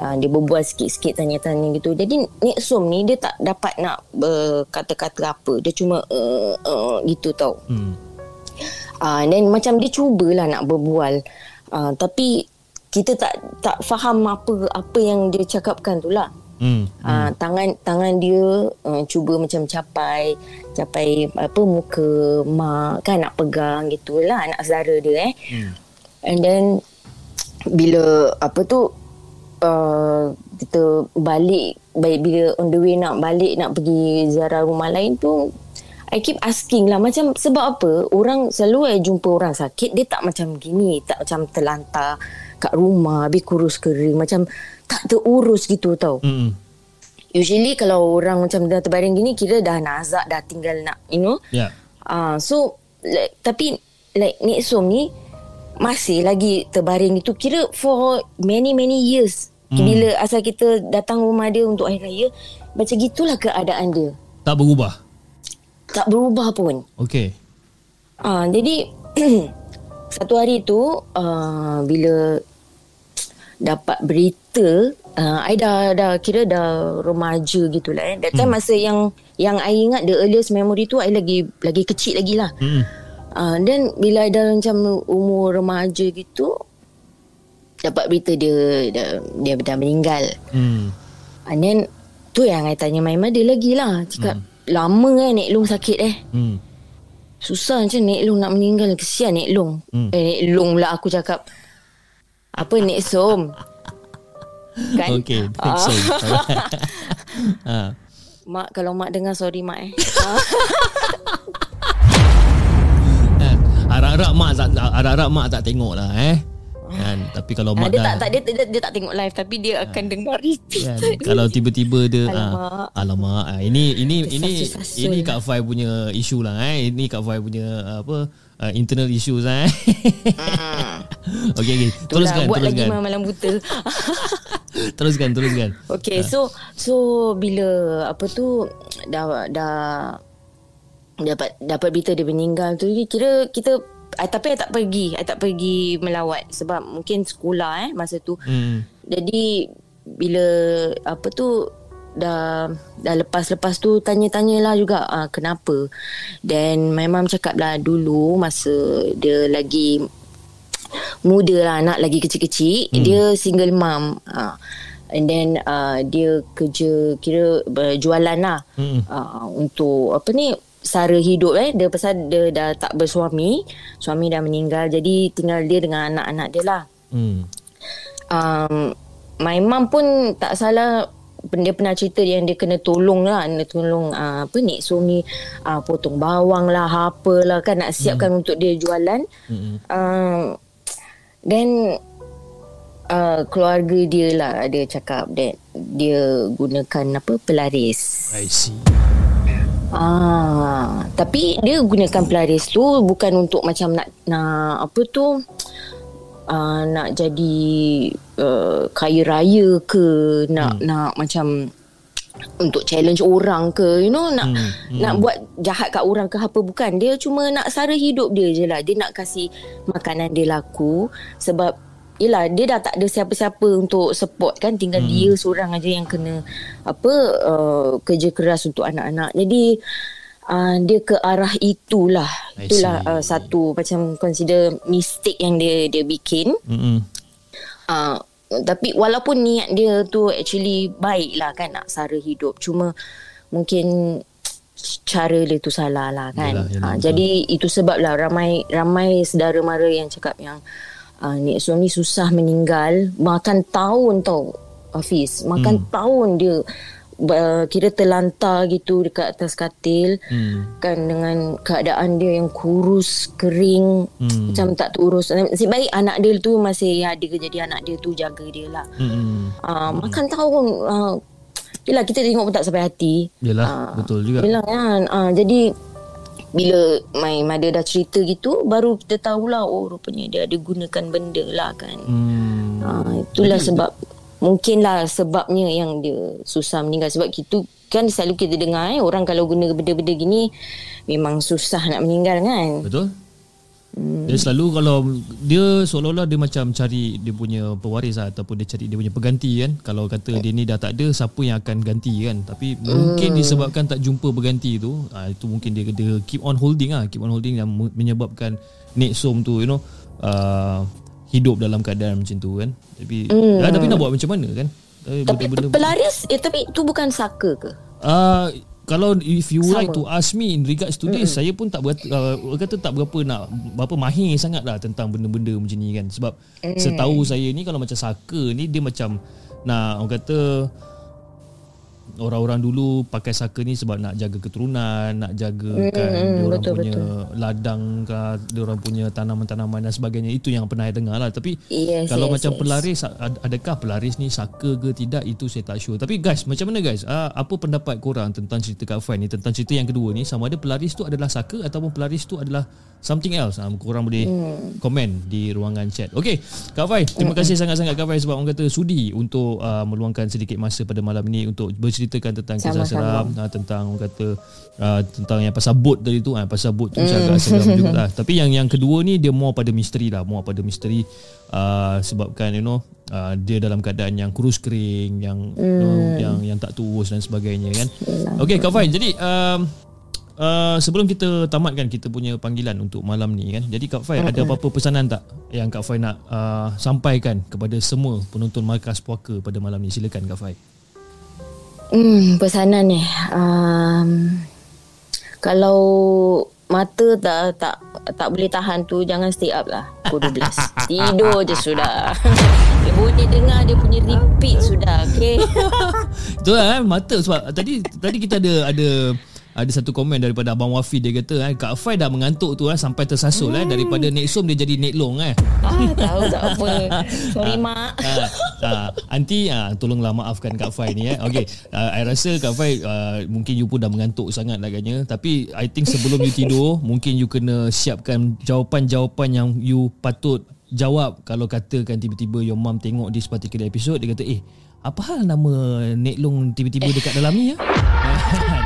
uh, dia berbual sikit-sikit tanya-tanya gitu. Jadi Nek Som ni dia tak dapat nak berkata-kata apa. Dia cuma uh, uh, gitu tau. Hmm. Uh, then macam dia cubalah nak berbual. Uh, tapi kita tak tak faham apa apa yang dia cakapkan tu lah. Hmm. Uh, tangan tangan dia uh, cuba macam capai capai apa muka mak kan nak pegang gitulah anak saudara dia eh. Hmm. And then bila apa tu uh, kita balik baik bila on the way nak balik nak pergi ziarah rumah lain tu I keep asking lah macam sebab apa orang selalu I jumpa orang sakit dia tak macam gini tak macam terlantar kat rumah habis kurus kering macam tak terurus gitu tau Hmm. usually kalau orang macam dah terbaring gini kira dah nazak dah tinggal nak you know Ya. Ah, so like, tapi like Nek Som ni masih lagi terbaring itu kira for many many years. Hmm. Bila asal kita datang rumah dia untuk hari raya, macam gitulah keadaan dia. Tak berubah. Tak berubah pun. Okay. Ah, jadi satu hari tu uh, bila dapat berita uh, I dah, dah kira dah remaja gitu lah eh. That time hmm. masa yang yang I ingat the earliest memory tu I lagi lagi kecil lagi lah. Hmm. Uh, then bila I dah macam umur remaja gitu dapat berita dia dia, dia dah meninggal. Hmm. And then tu yang I tanya my mother lagi lah. Cakap hmm. lama kan Nek Long sakit eh. Hmm. Susah macam Nek Long nak meninggal. Kesian Nek Long. Hmm. Eh Nek Long pula aku cakap. Apa Nek Som? Kan? Okay. Ah. So, ha. mak kalau mak dengar sorry mak eh. Kan? Harap-harap mak tak harap-harap mak tak tengok lah eh. Kan? Tapi kalau Ah, mak dia dah tak, tak dia, dia, dia tak tengok live tapi dia akan dengar repeat. kan? kalau tiba-tiba dia Alamak. ah, alamak ah, ini ini ini Tersasul-sasul. ini Kak Fai punya isu lah eh. Ini Kak Fai punya apa uh, internal issues eh. Okey okey. Itulah, Teruskan buat lagi teruskan. malam buta. Teruskan teruskan. Okay, so so bila apa tu dah dah dapat dapat berita dia meninggal tu kira kita I, tapi I tak pergi I tak pergi melawat sebab mungkin sekolah eh masa tu Hmm. jadi bila apa tu dah dah lepas-lepas tu tanya-tanyalah juga uh, kenapa dan my mum cakap lah dulu masa dia lagi muda lah anak lagi kecil-kecil hmm. dia single mom uh, and then uh, dia kerja kira uh, jualan lah Hmm. uh, untuk apa ni sara hidup eh dia pasal dia dah tak bersuami suami dah meninggal jadi tinggal dia dengan anak-anak dia lah Hmm. um, my mum pun tak salah dia pernah cerita yang dia kena tolong lah dia tolong uh, apa ni uh, potong bawang lah apa lah kan nak siapkan hmm. untuk dia jualan Hmm. um, then uh, keluarga dia lah dia cakap that dia gunakan apa pelaris I see. Ah, tapi dia gunakan pelaris tu bukan untuk macam nak nak apa tu uh, nak jadi uh, kaya raya ke nak hmm. nak macam untuk challenge orang ke you know nak Hmm, hmm, nak buat jahat kat orang ke apa bukan dia cuma nak sara hidup dia je lah dia nak kasih makanan dia laku sebab Yelah dia dah tak ada siapa-siapa untuk support kan tinggal hmm. dia seorang aja yang kena apa uh, kerja keras untuk anak-anak. Jadi uh, dia ke arah itulah. Itulah uh, satu macam consider mistake yang dia dia bikin. Hmm. Uh, tapi walaupun niat dia tu actually baik lah kan nak sara hidup. Cuma mungkin cara dia tu salah lah kan. Yalah, yalah, ha, jadi itu sebab lah ramai ramai saudara mara yang cakap yang uh, Nek Som ni susah meninggal makan tahun tau Hafiz makan hmm. tahun dia uh, kira terlantar gitu dekat atas katil. Hmm. kan dengan keadaan dia yang kurus kering. Hmm. macam tak terurus. Nasib baik anak dia tu masih ada jadi anak dia tu jaga dia lah. Hmm. uh, makan tahun uh, Yelah kita tengok pun tak sampai hati. Yelah uh, betul juga. Yelah kan? Uh, Jadi bila my mother dah cerita gitu baru kita tahulah oh rupanya dia ada gunakan benda lah kan? Hmm. uh, itulah Jadi, sebab mungkinlah sebabnya yang dia susah meninggal sebab itu kan selalu kita dengar eh, orang kalau guna benda-benda gini memang susah nak meninggal kan betul Hmm. Dia selalu kalau dia seolah-olah dia macam cari dia punya pewaris lah, ataupun dia cari dia punya pengganti kan. Kalau kata dia ni dah tak ada siapa yang akan ganti kan. Tapi mungkin hmm. disebabkan tak jumpa pengganti tu, ha, itu mungkin dia dia keep on holding ah, keep on holding yang menyebabkan Nek Som tu you know uh, hidup dalam keadaan macam tu kan. Tapi ya, tapi nak buat macam mana kan? Tapi pelaris eh tapi tu bukan saka ke? Ah uh, kalau if you Sama. like to ask me in regards to this mm-hmm. saya pun tak berkata, uh, kata tak berapa nak berapa mahir sangat lah tentang benda-benda macam ni kan sebab mm. setahu saya ni kalau macam saka ni dia macam nak orang kata orang-orang dulu pakai saka ni sebab nak jaga keturunan, nak jaga mm, kan mm, orang betul, punya betul. ladang ke, orang punya tanaman-tanaman dan sebagainya. Itu yang pernah saya dengar lah. Tapi yes, kalau yes, macam yes. pelaris, adakah pelaris ni saka ke tidak, itu saya tak sure. Tapi guys, macam mana guys? Apa pendapat korang tentang cerita Kak Fai ni? Tentang cerita yang kedua ni, sama ada pelaris tu adalah saka ataupun pelaris tu adalah something else. Um, korang boleh hmm. komen di ruangan chat. Okay, Kak Fai, terima kasih sangat-sangat Kak Fai sebab orang kata sudi untuk uh, meluangkan sedikit masa pada malam ini untuk berceritakan tentang kisah Sama-sama. seram, uh, tentang orang kata uh, tentang yang pasal boat tadi tu, uh, pasal boat tu hmm. agak seram juga lah. Tapi yang yang kedua ni dia more pada misteri lah, more pada misteri uh, sebabkan you know uh, dia dalam keadaan yang kurus kering, yang hmm. you know, yang yang tak turus dan sebagainya kan. Okay, Kak Fai, jadi um, Uh, sebelum kita tamatkan kita punya panggilan untuk malam ni kan. Jadi Kak Fai ada apa-apa pesanan tak yang Kak Fai nak uh, sampaikan kepada semua penonton Markas Puaka pada malam ni? Silakan Kak Fai. Hmm, pesanan ni. Um, kalau mata tak tak tak boleh tahan tu jangan stay up lah pukul 12. Tidur je sudah. dia boleh dengar dia punya repeat sudah. Okay. Betul lah eh, mata sebab tadi tadi kita ada ada ada satu komen daripada Abang Wafi dia kata eh, Kak Fai dah mengantuk tu eh, sampai tersasul hmm. eh, daripada Nek Som dia jadi Nek Long eh. Ah, tahu tak apa. Sorry ah, mak. Ah, ah, anti ah, tolonglah maafkan Kak Fai ni eh. Okey, ah, I rasa Kak Fai ah, mungkin you pun dah mengantuk sangat agaknya tapi I think sebelum you tidur mungkin you kena siapkan jawapan-jawapan yang you patut jawab kalau katakan tiba-tiba your mom tengok this particular episode dia kata eh apa hal nama Nek Long tiba-tiba dekat dalam ni ya?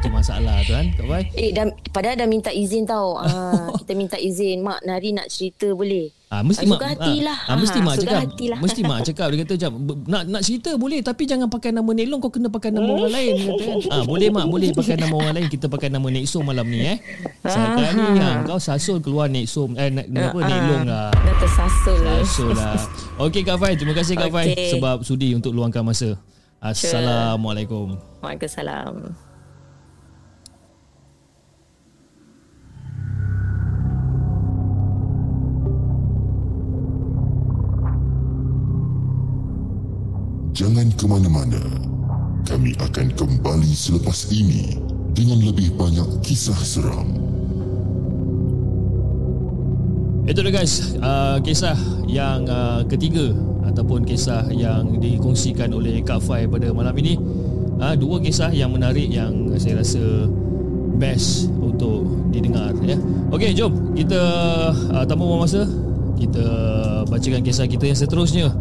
itu masalah tu kan Kak Bai Eh dah, padahal dah minta izin tau ah, Kita minta izin Mak Nari nak cerita boleh Ah mesti mak hatilah. Ah, mesti mak cakap. Hatilah. Mesti mak cakap dia kata jap nak nak cerita boleh tapi jangan pakai nama Nelong kau kena pakai nama orang lain kata kan. Ah boleh mak boleh pakai nama orang lain kita pakai nama Nexom malam ni eh. Sekarang ni yang kau sasul keluar Nexom eh nak, apa ah, Nelong lah. Dah tersasul. Sasul lah. Okey Kak Fai terima kasih Kak Fai sebab sudi untuk luangkan masa. Assalamualaikum. Waalaikumsalam. Jangan ke mana-mana. Kami akan kembali selepas ini dengan lebih banyak kisah seram. Itu dia guys, uh, kisah yang uh, ketiga ataupun kisah yang dikongsikan oleh Kak Fai pada malam ini. Uh, dua kisah yang menarik yang saya rasa best untuk didengar ya. Okey, jom kita uh, tanpa buang masa kita bacakan kisah kita yang seterusnya.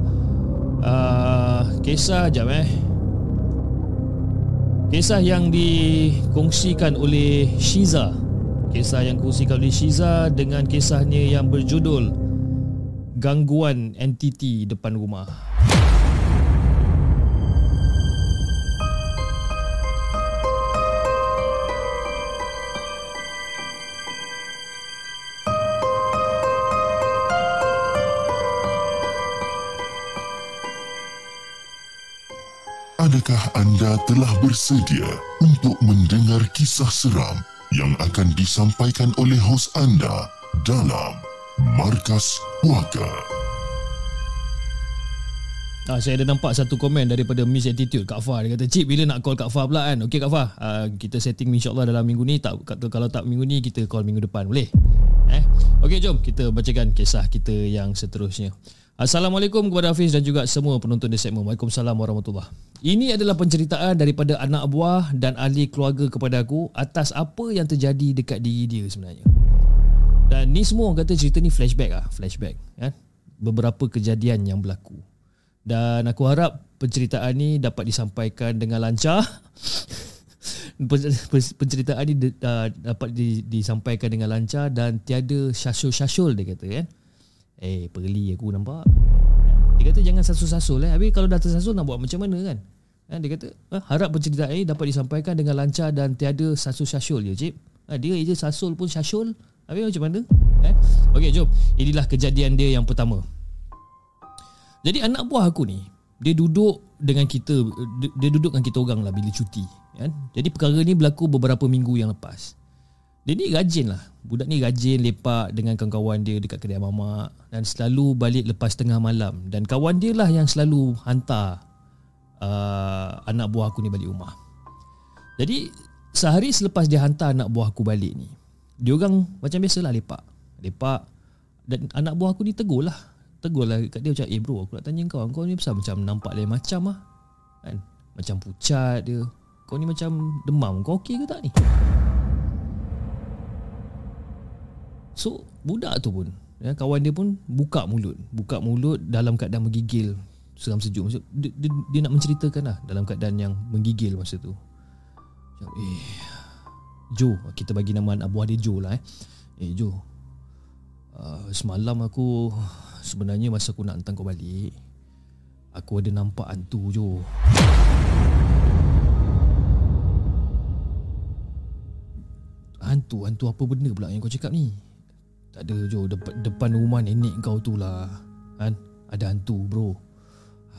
Uh, kisah jap eh. Kisah yang dikongsikan oleh Shiza. Kisah yang dikongsikan oleh Shiza Dengan kisahnya yang berjudul Gangguan entiti depan rumah Adakah anda telah bersedia untuk mendengar kisah seram yang akan disampaikan oleh hos anda dalam Markas puaka. Ah, saya ada nampak satu komen daripada Miss Attitude Kak Fah. Dia kata Cik bila nak call Kak Fah pula kan? Okey Kak Fah uh, kita setting insyaAllah dalam minggu ni. Tak kalau tak minggu ni kita call minggu depan boleh? Eh? Okey jom kita bacakan kisah kita yang seterusnya Assalamualaikum kepada Hafiz dan juga semua penonton di segmen. Waalaikumsalam warahmatullahi Ini adalah penceritaan daripada anak buah dan ahli keluarga kepada aku atas apa yang terjadi dekat diri dia sebenarnya. Dan ni semua orang kata cerita ni flashback ah flashback kan? Beberapa kejadian yang berlaku. Dan aku harap penceritaan ni dapat disampaikan dengan lancar. penceritaan ni uh, dapat disampaikan dengan lancar dan tiada syasul-syasul dia kata kan. Eh, perli aku nampak. Dia kata jangan sasul-sasul eh. Habis kalau dah tersasul nak buat macam mana kan? kan dia kata ah, harap penceritaan ini dapat disampaikan dengan lancar dan tiada sasul-syasul je cip. Ha, dia je sasul pun syasul. Habis macam mana? Eh? Okey, jom. Inilah kejadian dia yang pertama. Jadi anak buah aku ni dia duduk dengan kita dia duduk dengan kita orang lah bila cuti kan. Jadi perkara ni berlaku beberapa minggu yang lepas. Dia ni rajin lah. Budak ni rajin lepak dengan kawan-kawan dia dekat kedai mamak dan selalu balik lepas tengah malam. Dan kawan dia lah yang selalu hantar uh, anak buah aku ni balik rumah. Jadi sehari selepas dia hantar anak buah aku balik ni, dia orang macam biasalah lepak. Lepak dan anak buah aku ni tegur lah. Tegur lah kat dia macam eh bro aku nak tanya kau. Kau ni pasal macam nampak lain macam ah kan? Macam pucat dia. Kau ni macam demam. Kau okey ke tak ni so budak tu pun ya, kawan dia pun buka mulut. Buka mulut dalam keadaan menggigil seram sejuk. Dia, dia, dia nak menceritakan lah dalam keadaan yang menggigil masa tu. Eh Jo kita bagi nama anak buah dia Jo lah eh. Eh Jo uh, semalam aku sebenarnya masa aku nak hantar kau balik Aku ada nampak hantu je Hantu, hantu apa benda pula yang kau cakap ni Tak ada je depan, depan rumah nenek kau tu lah. Kan? Ada hantu bro.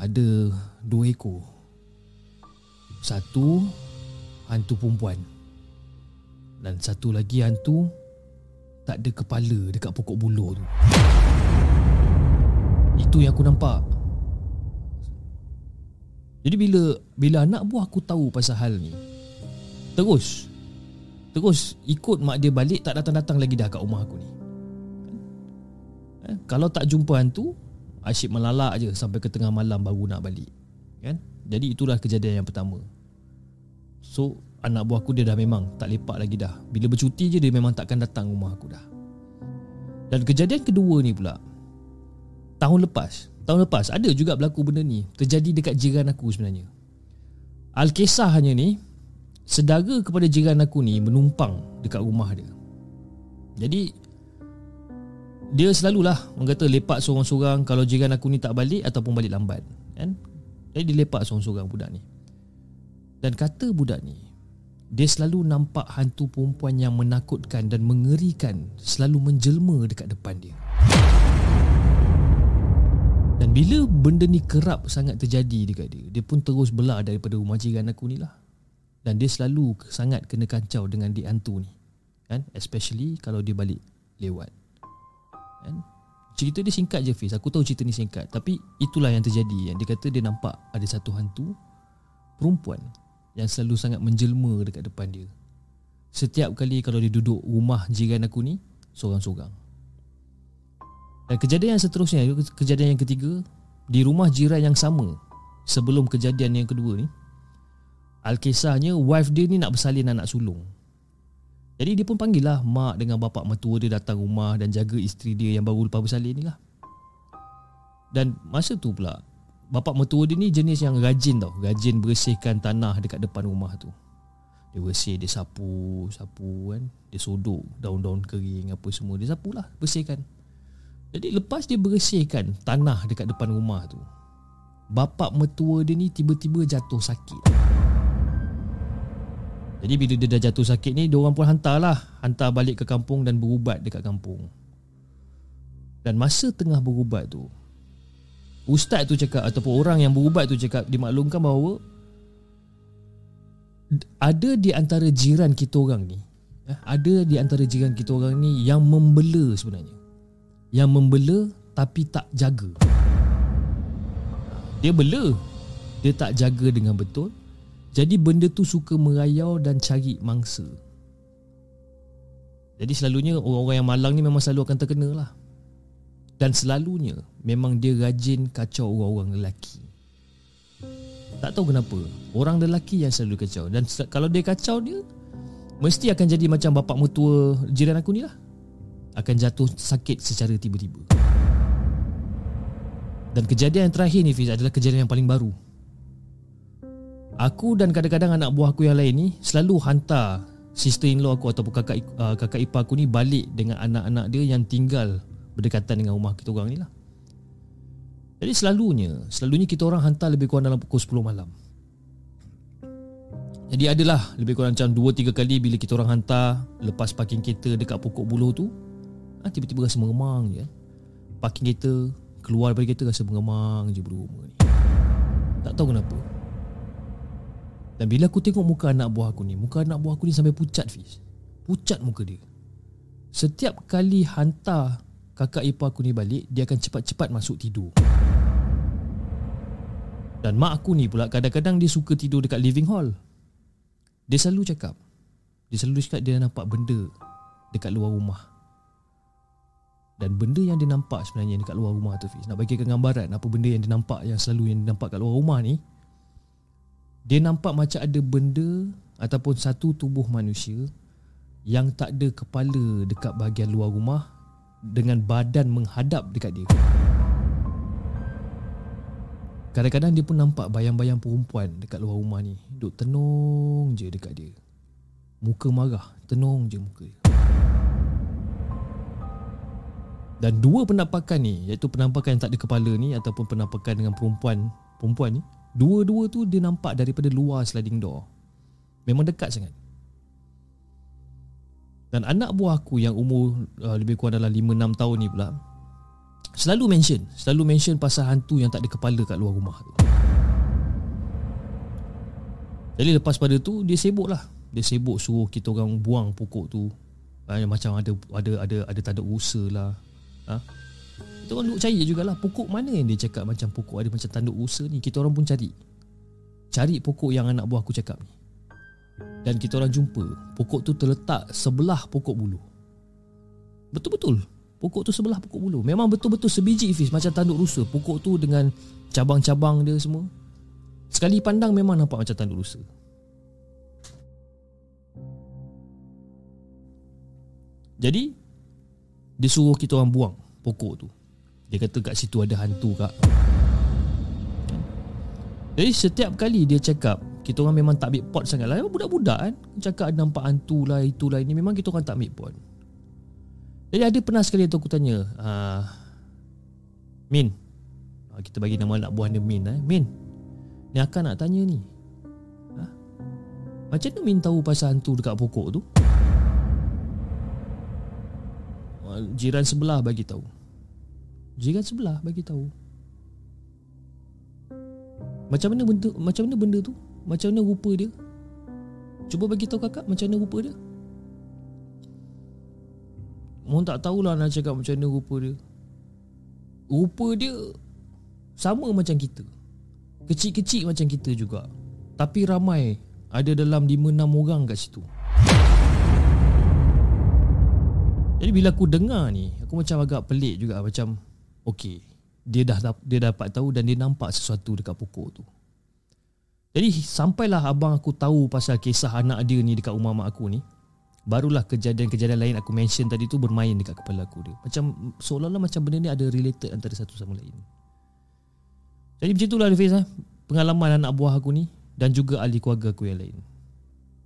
Ada dua ekor. Satu Hantu perempuan. Dan satu lagi hantu Tak ada kepala dekat pokok buluh tu. Itu yang aku nampak. Jadi bila Bila anak buah aku tahu pasal hal ni Terus Terus ikut mak dia balik Tak datang-datang lagi dah kat rumah aku ni eh, Kalau tak jumpa hantu Asyik melalak je Sampai ke tengah malam baru nak balik kan? Jadi itulah kejadian yang pertama. So anak buah aku dia dah memang tak lepak lagi dah. Bila bercuti je dia memang takkan datang rumah aku dah. Dan kejadian kedua ni pula tahun lepas tahun lepas ada juga berlaku benda ni terjadi dekat jiran aku sebenarnya. Al-Kisahnya ni Sedara kepada jiran aku ni Menumpang dekat rumah dia. Jadi Dia selalulah Orang kata lepak seorang-seorang Kalau jiran aku ni tak balik Ataupun balik lambat kan? Jadi dia lepak seorang-seorang budak ni Dan kata budak ni Dia selalu nampak hantu perempuan yang menakutkan Dan mengerikan Selalu menjelma dekat depan dia dan bila benda ni kerap sangat terjadi dekat dia Dia pun terus belah daripada rumah jiran aku ni lah Dan dia selalu sangat kena kancau dengan di hantu ni kan? Especially kalau dia balik lewat kan? Cerita dia singkat je Fiz. Aku tahu cerita ni singkat. Tapi itulah yang terjadi. Yang dia kata dia nampak ada satu hantu Perempuan Yang selalu sangat menjelma dekat depan dia. Setiap kali kalau dia duduk rumah jiran aku ni Seorang-seorang dan kejadian yang seterusnya Kejadian yang ketiga Di rumah jiran yang sama Sebelum kejadian yang kedua ni Alkisahnya Wife dia ni nak bersalin anak sulung Jadi dia pun panggil lah Mak dengan bapak mertua dia datang rumah Dan jaga isteri dia yang baru lepas bersalin ni lah. Dan masa tu pula Bapak mertua dia ni jenis yang rajin tau. Rajin bersihkan tanah dekat depan rumah tu. Dia bersih, dia sapu Sapu kan. Dia sodok daun-daun kering apa semua. Dia sapu lah, bersihkan. Jadi lepas dia bersihkan tanah dekat depan rumah tu Bapak mertua dia ni tiba-tiba jatuh sakit Jadi bila dia dah jatuh sakit ni Diorang pun hantar lah Hantar balik ke kampung dan berubat dekat kampung Dan masa tengah berubat tu Ustaz tu cakap Ataupun orang yang berubat tu cakap Dimaklumkan bahawa Ada di antara jiran kita orang ni eh, Ada di antara jiran kita orang ni Yang membela sebenarnya yang membela tapi tak jaga. Dia bela. Dia tak jaga dengan betul. Jadi benda tu suka merayau dan cari mangsa. Jadi selalunya orang-orang yang malang ni memang selalu akan terkena lah. Dan selalunya memang dia rajin kacau orang-orang lelaki. Tak tahu kenapa. Orang lelaki yang selalu kacau. Dan kalau dia kacau dia, mesti akan jadi macam bapak mutua jiran aku ni lah. Akan jatuh sakit secara tiba-tiba. Dan kejadian yang terakhir ni Fiz adalah kejadian yang paling baru. Aku dan kadang-kadang anak buah aku yang lain ni selalu hantar sister-in-law aku ataupun kakak uh, kakak ipar aku ni balik dengan anak-anak dia yang tinggal berdekatan dengan rumah kita orang ni lah. Jadi selalunya, selalunya kita orang hantar lebih kurang dalam pukul 10 malam. Jadi adalah lebih kurang macam 2-3 kali bila kita orang hantar lepas parking kereta dekat pokok buluh tu, ha, tiba-tiba rasa meremang je. Parking kereta, keluar dari kereta rasa meremang je bulu rumah ni. Tak tahu kenapa. Dan bila aku tengok muka anak buah aku ni, muka anak buah aku ni sampai pucat Fiz. Pucat muka dia. Setiap kali hantar kakak ipar aku ni balik Dia akan cepat-cepat masuk tidur Dan mak aku ni pula Kadang-kadang dia suka tidur dekat living hall Dia selalu cakap Dia selalu cakap dia nampak benda Dekat luar rumah Dan benda yang dia nampak sebenarnya Dekat luar rumah tu Fiz Nak bagi gambaran Apa benda yang dia nampak Yang selalu yang dia nampak kat luar rumah ni Dia nampak macam ada benda Ataupun satu tubuh manusia Yang tak ada kepala Dekat bahagian luar rumah dengan badan menghadap dekat dia. Kadang-kadang dia pun nampak bayang-bayang perempuan dekat luar rumah ni. Duk tenung je dekat dia. Muka marah, tenung je muka dia. Dan dua penampakan ni, iaitu penampakan yang tak ada kepala ni ataupun penampakan dengan perempuan perempuan ni, dua-dua tu dia nampak daripada luar sliding door. Memang dekat sangat. Dan anak buah aku yang umur uh, lebih kurang dalam 5-6 tahun ni pula Selalu mention Selalu mention pasal hantu yang tak ada kepala kat luar rumah tu Jadi lepas pada tu dia sibuk lah Dia sibuk suruh kita orang buang pokok tu ha, macam ada ada ada ada tanda usa lah ha? Kita orang duk cari jugalah Pokok mana yang dia cakap macam pokok ada macam tanduk usa ni Kita orang pun cari Cari pokok yang anak buah aku cakap ni dan kita orang jumpa pokok tu terletak sebelah pokok bulu. Betul-betul. Pokok tu sebelah pokok bulu. Memang betul-betul sebiji fish macam tanduk rusa. Pokok tu dengan cabang-cabang dia semua. Sekali pandang memang nampak macam tanduk rusa. Jadi dia suruh kita orang buang pokok tu. Dia kata kat situ ada hantu kak. Jadi setiap kali dia cakap kita orang memang tak ambil pot sangat lah. Budak-budak kan? Cakap ada nampak hantu lah Itulah ini Memang kita orang tak ambil pot. Jadi ada pernah sekali tu aku tanya uh, Min. Uh, Kita bagi nama anak buah dia Min eh. Min Ni akan nak tanya ni. Ha? Macam mana Min tahu pasal hantu dekat pokok tu? Jiran sebelah bagi tahu Jiran sebelah bagi tahu. Macam mana benda macam mana benda tu? Macam mana rupa dia? Cuba bagi tahu kakak Macam mana rupa dia? Orang tak tahulah nak cakap macam mana rupa dia. Rupa dia Sama macam kita. Kecil-kecil macam kita juga. Tapi ramai Ada dalam 5-6 orang kat situ. Jadi bila aku dengar ni Aku macam agak pelik juga Macam Okay dia dah dia dapat tahu dan dia nampak sesuatu dekat pokok tu. Jadi sampailah abang aku tahu pasal kisah anak dia ni dekat rumah mak aku ni Barulah kejadian-kejadian lain aku mention tadi tu bermain dekat kepala aku dia Macam seolah-olah macam benda ni ada related antara satu sama lain Jadi macam itulah Hafiz eh? Pengalaman anak buah aku ni Dan juga ahli keluarga aku yang lain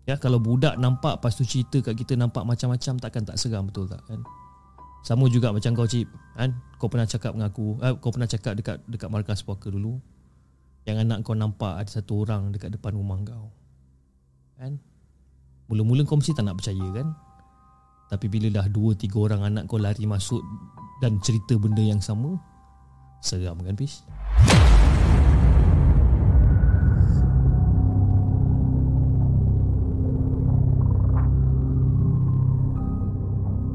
Ya kalau budak nampak lepas tu cerita kat kita nampak macam-macam takkan tak seram betul tak kan Sama juga macam kau cip kan? Kau pernah cakap dengan aku eh, Kau pernah cakap dekat dekat markas puaka dulu yang anak kau nampak ada satu orang dekat depan rumah kau Kan? Mula-mula kau mesti tak nak percaya kan? Tapi bila dah dua tiga orang anak kau lari masuk Dan cerita benda yang sama Seram kan Fish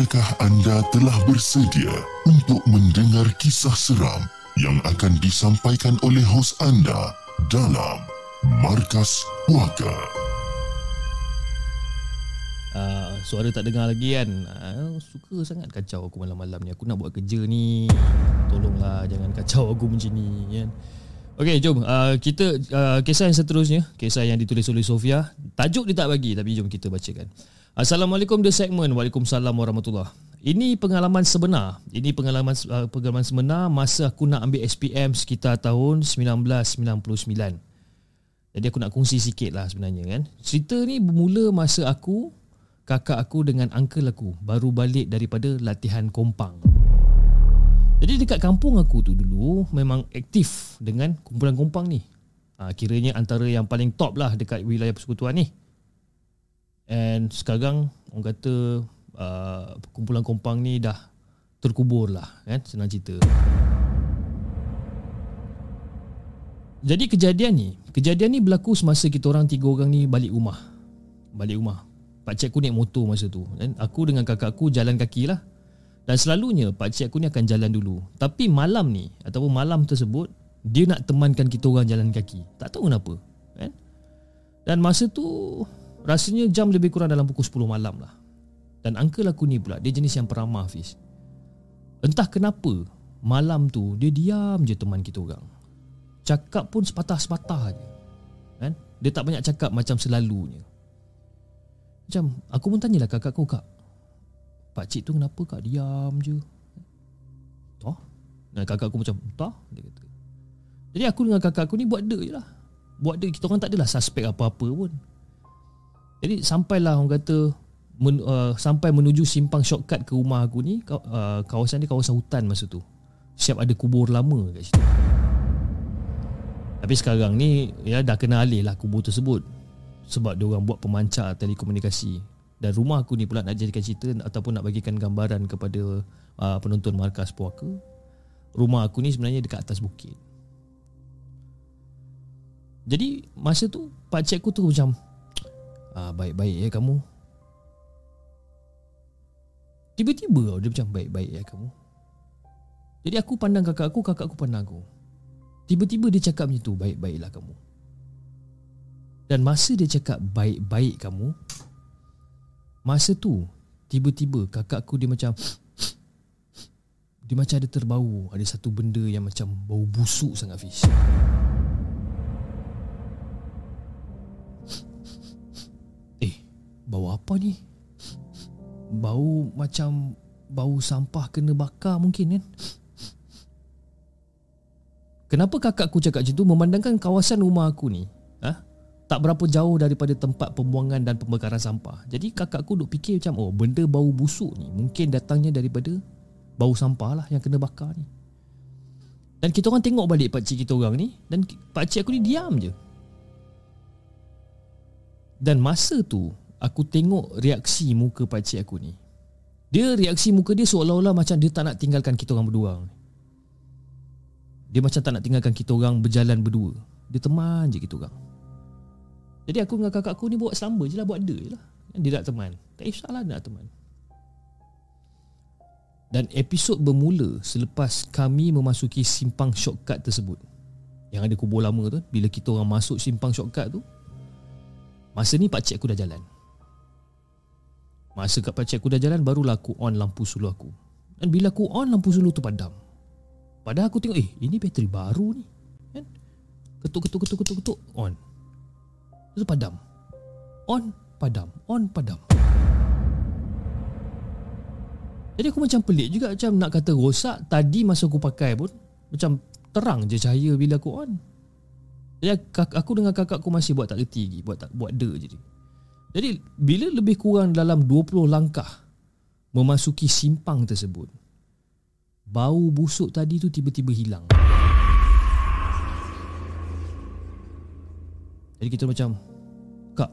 Adakah anda telah bersedia untuk mendengar kisah seram yang akan disampaikan oleh hos anda dalam Markas Puaka? Uh, suara tak dengar lagi kan? Uh, Suka sangat kacau aku malam-malam ni. Aku nak buat kerja ni. Tolonglah jangan kacau aku macam ni kan? Okey jom. Uh, Kita uh, Kisah yang seterusnya. Kisah yang ditulis oleh Sofia. Tajuk dia tak bagi Tapi jom kita bacakan Assalamualaikum The Segment Waalaikumsalam Warahmatullahi Ini pengalaman sebenar Ini pengalaman uh, pengalaman sebenar Masa aku nak ambil SPM Sekitar tahun 1999 jadi aku nak kongsi sikit lah sebenarnya kan Cerita ni bermula masa aku kakak aku dengan uncle aku baru balik daripada latihan kompang. Jadi dekat kampung aku tu dulu memang aktif dengan kumpulan kompang ni. Ha, kiranya antara yang paling top lah dekat wilayah persekutuan ni. And sekarang orang kata uh, kumpulan kompang ni dah terkubur lah kan senang cerita. Jadi kejadian ni, kejadian ni berlaku semasa kita orang tiga orang ni balik rumah. Balik rumah. Pakcik aku naik motor masa tu dan aku dengan kakak aku jalan kaki lah. Dan selalunya pakcik aku ni akan jalan dulu. Tapi malam ni ataupun malam tersebut dia nak temankan kita orang jalan kaki. Tak tahu kenapa, kan? Dan masa tu rasanya jam lebih kurang dalam pukul 10 malam lah. Dan uncle aku ni pula dia jenis yang peramah Fiz. Entah kenapa malam tu dia diam je teman kita orang. Cakap pun sepatah-sepatah je. Kan? Dia tak banyak cakap macam selalunya. Macam aku pun tanyalah kakak kau kak Pakcik tu kenapa kak diam je Tah Dan kakak aku macam Tah Dia kata Jadi aku dengan kakak aku ni buat dek je lah Buat dek kita orang tak adalah suspek apa-apa pun Jadi sampailah orang kata men, uh, Sampai menuju simpang shortcut ke rumah aku ni uh, Kawasan ni kawasan hutan masa tu. Siap ada kubur lama kat situ. Tapi sekarang ni ya dah kena alih lah kubur tersebut. Sebab dia orang buat pemancar telekomunikasi. Dan rumah aku ni pula nak jadikan cerita ataupun nak bagikan gambaran kepada uh, penonton markas puaka. Rumah aku ni sebenarnya dekat atas bukit. Jadi masa tu pak cik aku tu macam ah, baik-baik ya kamu. Tiba-tiba dia macam baik-baik ya kamu. Jadi aku pandang kakak aku kakak aku pandang aku. Tiba-tiba dia cakap macam tu baik-baiklah kamu. Dan masa dia cakap baik-baik kamu Masa tu Tiba-tiba kakak aku dia macam Dia macam ada terbau. Ada satu benda yang macam Bau busuk sangat Fish Bau apa ni Bau macam Bau sampah kena bakar mungkin kan Kenapa kakak aku cakap macam tu Memandangkan kawasan rumah aku ni ha? tak berapa jauh daripada tempat pembuangan dan pembakaran sampah. Jadi kakakku duk fikir macam oh benda bau busuk ni mungkin datangnya daripada bau sampah lah yang kena bakar ni. Dan kita orang tengok balik pak cik kita orang ni dan pak cik aku ni diam je. Dan masa tu aku tengok reaksi muka pak cik aku ni. Dia reaksi muka dia seolah-olah macam dia tak nak tinggalkan kita orang berdua. Dia macam tak nak tinggalkan kita orang berjalan berdua. Dia teman je kita orang. Jadi aku dengan kakak aku ni buat selamba je lah Buat ada je lah Dia nak teman Tak kisahlah dia nak teman Dan episod bermula Selepas kami memasuki simpang shortcut tersebut Yang ada kubur lama tu Bila kita orang masuk simpang shortcut tu Masa ni pakcik aku dah jalan Masa kat pakcik aku dah jalan Barulah aku on lampu suluh aku. Dan bila aku on lampu suluh tu padam. Padahal aku tengok Eh ini bateri baru ni. Kan? Ketuk ketuk ketuk ketuk ketuk On. Tu padam. On padam. On padam. Jadi aku macam pelik juga Macam nak kata rosak Tadi masa aku pakai pun Macam terang je cahaya bila aku on. Jadi aku dengan kakak aku masih buat tak reti lagi Buat tak buat de je Jadi bila lebih kurang dalam 20 langkah Memasuki simpang tersebut Bau busuk tadi tu tiba-tiba hilang. Jadi kita macam Kak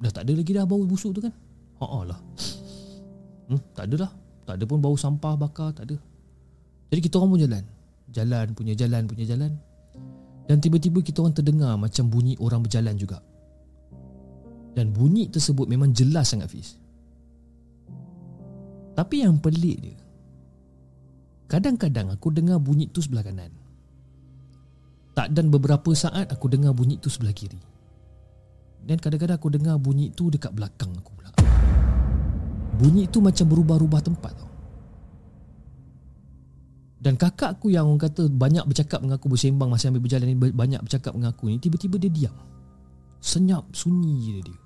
Dah tak ada lagi dah bau busuk tu kan? Haa lah hmm, Tak ada lah. Tak ada pun bau sampah bakar Tak ada. Jadi kita orang pun jalan. Jalan punya jalan punya jalan. Dan tiba-tiba kita orang terdengar Macam bunyi orang berjalan juga Dan bunyi tersebut memang jelas sangat Fiz Tapi yang pelik dia Kadang-kadang aku dengar bunyi tu sebelah kanan tak dan beberapa saat aku dengar bunyi tu sebelah kiri. Dan kadang-kadang aku dengar bunyi tu dekat belakang aku pula. Bunyi tu macam berubah-ubah tempat tau. Dan kakak aku yang orang kata banyak bercakap dengan aku bersembang masa ambil berjalan ni banyak bercakap dengan aku ni tiba-tiba dia diam. Senyap, sunyi je dia.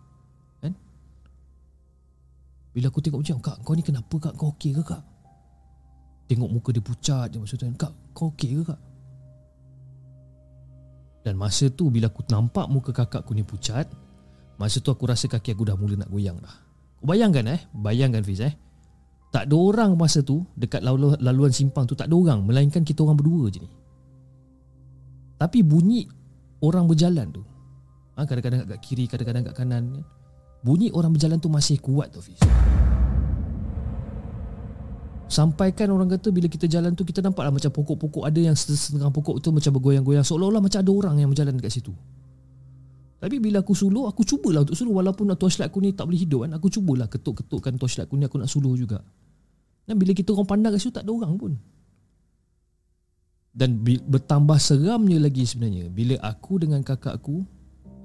Bila aku tengok macam, kak kau ni kenapa kak? Kau okey ke kak? Tengok muka dia pucat je maksudnya. Kak, kau okey ke kak? Dan masa tu bila aku nampak muka kakakku ni pucat Masa tu aku rasa kaki aku dah mula nak goyang dah Bayangkan eh Bayangkan Fiz eh Tak ada orang masa tu Dekat laluan simpang tu Tak ada orang Melainkan kita orang berdua je ni Tapi bunyi Orang berjalan tu ha, Kadang-kadang kat kiri Kadang-kadang kat kanan kan? Bunyi orang berjalan tu masih kuat tu Fiz Sampaikan orang kata bila kita jalan tu kita nampaklah macam pokok-pokok ada yang setengah pokok tu macam bergoyang-goyang seolah-olah macam ada orang yang berjalan dekat situ. Tapi bila aku suluh, aku cubalah untuk suluh walaupun torchlight aku ni tak boleh hidup kan. Aku cubalah ketuk-ketukkan torchlight aku ni aku nak suluh juga. Dan bila kita orang pandang kat situ tak ada orang pun. Dan bertambah seramnya lagi sebenarnya bila aku dengan kakak aku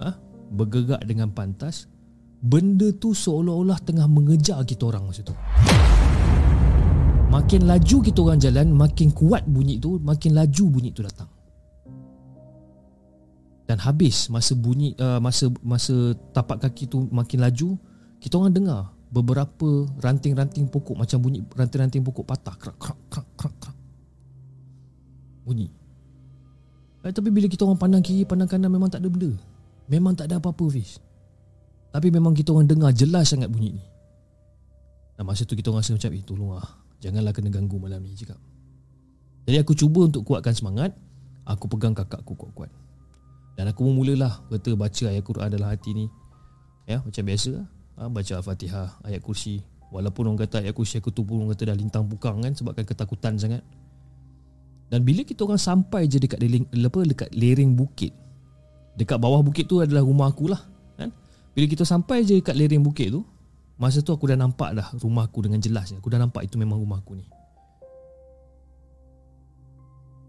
ha, bergerak dengan pantas, benda tu seolah-olah tengah mengejar kita orang masa tu. Makin laju kita orang jalan Makin kuat bunyi tu Makin laju bunyi tu datang. Dan habis Masa bunyi uh, Masa masa tapak kaki tu Makin laju Kita orang dengar Beberapa ranting-ranting pokok Macam bunyi ranting-ranting pokok patah Krak krak krak krak krak. Bunyi. Eh, Tapi bila kita orang pandang kiri Pandang kanan memang tak ada benda. Memang tak ada apa-apa Fiz Tapi memang kita orang dengar Jelas sangat bunyi ni. Dan masa tu kita orang rasa macam Eh tolong lah. Janganlah kena ganggu malam ni cakap. Jadi aku cuba untuk kuatkan semangat. Aku pegang kakak aku kuat-kuat. Dan aku mulalah Kata baca ayat Quran dalam hati ni. Ya macam biasa ha, Baca Al-Fatihah Ayat kursi. Walaupun orang kata ayat kursi aku tu pun Orang kata dah lintang pukang kan Sebabkan ketakutan sangat. Dan bila kita orang sampai je dekat lereng, apa, dekat lereng bukit Dekat bawah bukit tu adalah rumah aku lah? Bila kita sampai je dekat lereng bukit tu Masa tu aku dah nampak dah rumah aku dengan jelas Aku dah nampak itu memang rumah aku ni.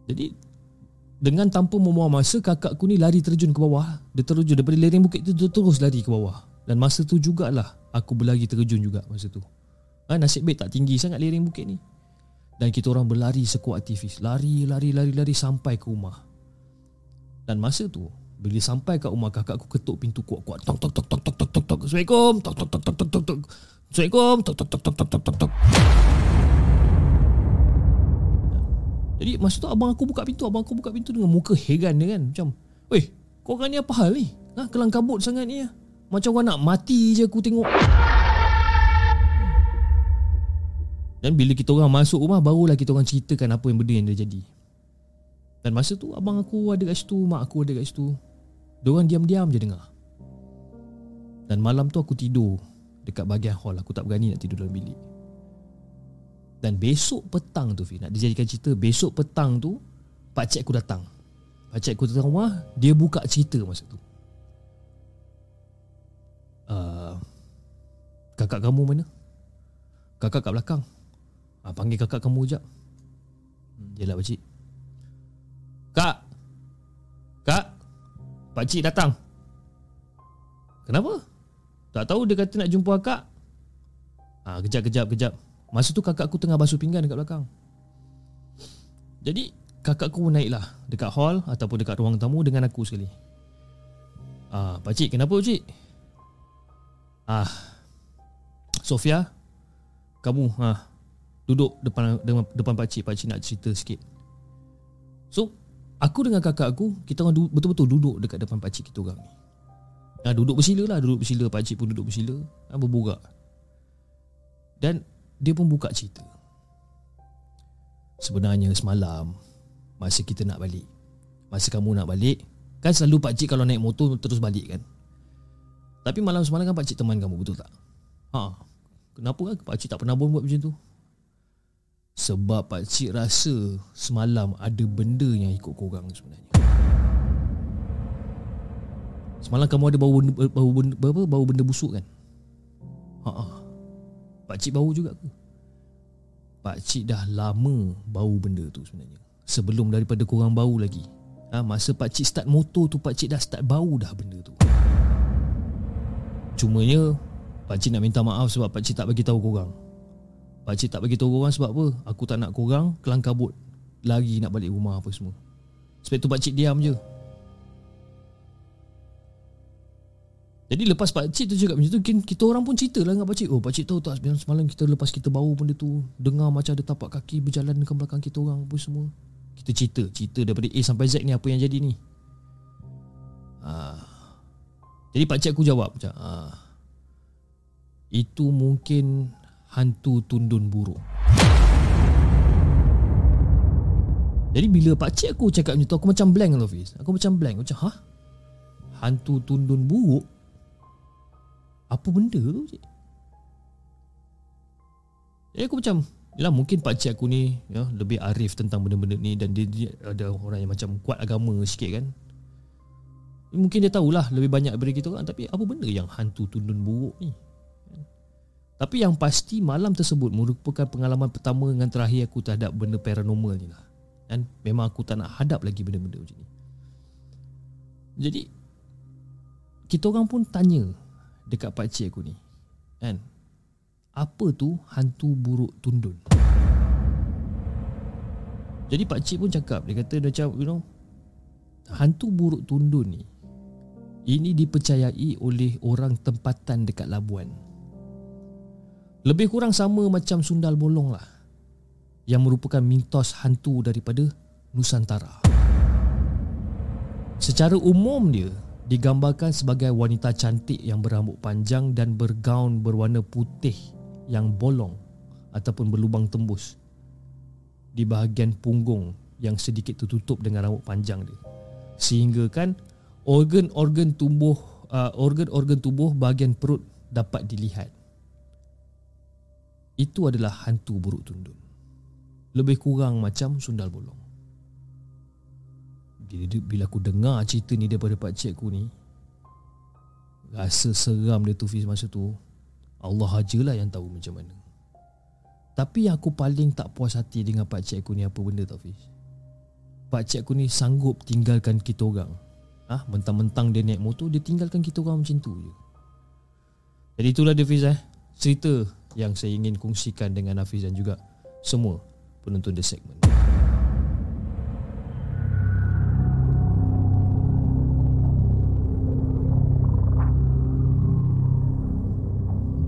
Jadi Dengan tanpa membuang masa Kakak aku ni lari terjun ke bawah. Dia terjun daripada lereng bukit tu Dia terus lari ke bawah. Dan masa tu jugalah Aku berlari terjun juga masa tu. Ha, Nasib baik tak tinggi sangat lereng bukit ni. Dan kita orang berlari sekuat aktivis. Lari, lari, lari, lari sampai ke rumah. Dan masa tu bila sampai kat rumah kakak aku ketuk pintu kuat-kuat. Tok tok tok tok tok tok tok. Assalamualaikum. Tok tok tok tok tok tok. Assalamualaikum. Tok tok tok tok tok tok tok. Jadi masa tu abang aku buka pintu, abang aku buka pintu dengan muka heran dia kan. Macam, "Weh, kau orang ni apa hal ni? Ha, kelang kabut sangat ni ya. Macam orang nak mati je aku tengok." Dan bila kita orang masuk rumah barulah kita orang ceritakan apa yang benda yang dah jadi. Dan masa tu abang aku ada kat situ, mak aku ada kat situ. Diorang diam-diam je dengar. Dan malam tu aku tidur Dekat bahagian hall. Aku tak berani nak tidur dalam bilik. Dan besok petang tu Fi Nak dijadikan cerita Besok petang tu Pakcik aku datang. Pakcik aku datang rumah Dia buka cerita masa tu. Uh, Kakak kamu mana? Kakak kat belakang. Uh, Panggil kakak kamu sekejap. Hmm, Yelah pakcik Kak Kak Pak cik datang Kenapa? Tak tahu dia kata nak jumpa akak. Ah, kejap, kejap, kejap. Masa tu kakak aku tengah basuh pinggan dekat belakang. Jadi, kakak aku naiklah dekat hall ataupun dekat ruang tamu dengan aku sekali. Ah, pakcik, kenapa pakcik? Ah, Sofia, kamu ah duduk depan depan, depan pakcik, pakcik nak cerita sikit. So, aku dengan kakak aku, kita orang du- betul-betul duduk dekat depan pakcik kita orang ni. Ah, duduk bersila lah, duduk bersila, pakcik pun duduk bersila, ah, berborak. Dan dia pun buka cerita. Sebenarnya semalam masa kita nak balik, masa kamu nak balik, kan selalu pakcik kalau naik motor terus balik kan. Tapi malam semalam kan pakcik teman kamu betul tak? Ha. Kenapa kan pakcik tak pernah buat macam tu? Sebab pakcik rasa semalam ada benda yang ikut korang sebenarnya. Semalam kamu ada bau benda, bau benda, benda, bau benda busuk kan? Ha. Pakcik bau juga ke? Pakcik dah lama bau benda tu sebenarnya. Sebelum daripada korang bau lagi. Ha, masa pakcik start motor tu pakcik dah start bau dah benda tu. Cumanya pakcik nak minta maaf sebab pakcik tak bagi tahu korang. Pakcik tak bagi tahu korang sebab apa? Aku tak nak korang kabut lagi nak balik rumah apa semua. Sebab tu pakcik diam je. Jadi lepas pakcik tu cakap macam tu Kita orang pun cerita lah dengan pakcik Oh pakcik tahu tak semalam kita lepas kita bau benda tu Dengar macam ada tapak kaki berjalan dekat belakang kita orang apa semua Kita cerita Cerita daripada A sampai Z ni apa yang jadi ni ha. Jadi pakcik aku jawab macam ha. Itu mungkin hantu tundun buruk Jadi bila pakcik aku cakap macam tu Aku macam blank tau Fiz Aku macam blank Macam ha? Hantu tundun buruk? Apa benda tu cik? Jadi aku macam Yalah mungkin pakcik aku ni ya, Lebih arif tentang benda-benda ni Dan dia, dia ada orang yang macam Kuat agama sikit kan. Mungkin dia tahulah Lebih banyak daripada kita orang Tapi apa benda yang hantu tundun buruk ni Tapi yang pasti Malam tersebut Merupakan pengalaman pertama Dengan terakhir aku terhadap Benda paranormal ni lah Dan memang aku tak nak hadap lagi Benda-benda macam ni Jadi Kita orang pun tanya dekat pak cik aku ni. Kan? Apa tu hantu buruk tundun? Jadi pak cik pun cakap, dia kata macam you know, hantu buruk tundun ni ini dipercayai oleh orang tempatan dekat Labuan. Lebih kurang sama macam sundal bolong lah. Yang merupakan mitos hantu daripada Nusantara. Secara umum dia, digambarkan sebagai wanita cantik yang berambut panjang dan bergaun berwarna putih yang bolong ataupun berlubang tembus di bahagian punggung yang sedikit tertutup dengan rambut panjang dia sehingga kan organ-organ tubuh uh, organ-organ tubuh bahagian perut dapat dilihat itu adalah hantu buruk tundun lebih kurang macam sundal bolong. Bila, aku dengar cerita ni daripada pak cik aku ni Rasa seram dia tu Fiz masa tu Allah ajalah yang tahu macam mana. Tapi yang aku paling tak puas hati dengan pak aku ni apa benda tau Fiz? Pak aku ni sanggup tinggalkan kita orang. Ah, ha? Mentang-mentang dia naik motor Dia tinggalkan kita orang macam tu je. Jadi itulah dia Fiz eh. Cerita yang saya ingin kongsikan dengan Hafiz dan juga Semua penonton The Segment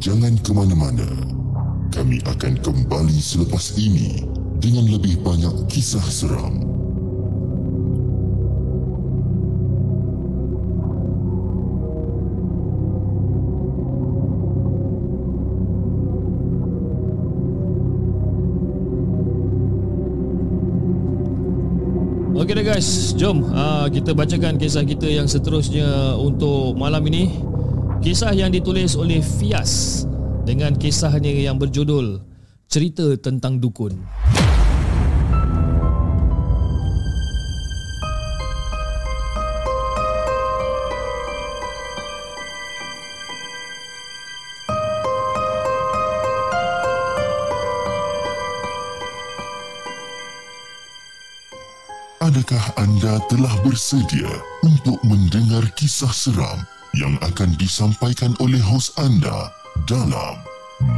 Jangan ke mana-mana. Kami akan kembali selepas ini dengan lebih banyak kisah seram. Jom uh, kita bacakan kisah kita yang seterusnya untuk malam ini. Kisah yang ditulis oleh Fias dengan kisahnya yang berjudul Cerita tentang Dukun. Adakah anda telah bersedia untuk mendengar kisah seram yang akan disampaikan oleh hos anda dalam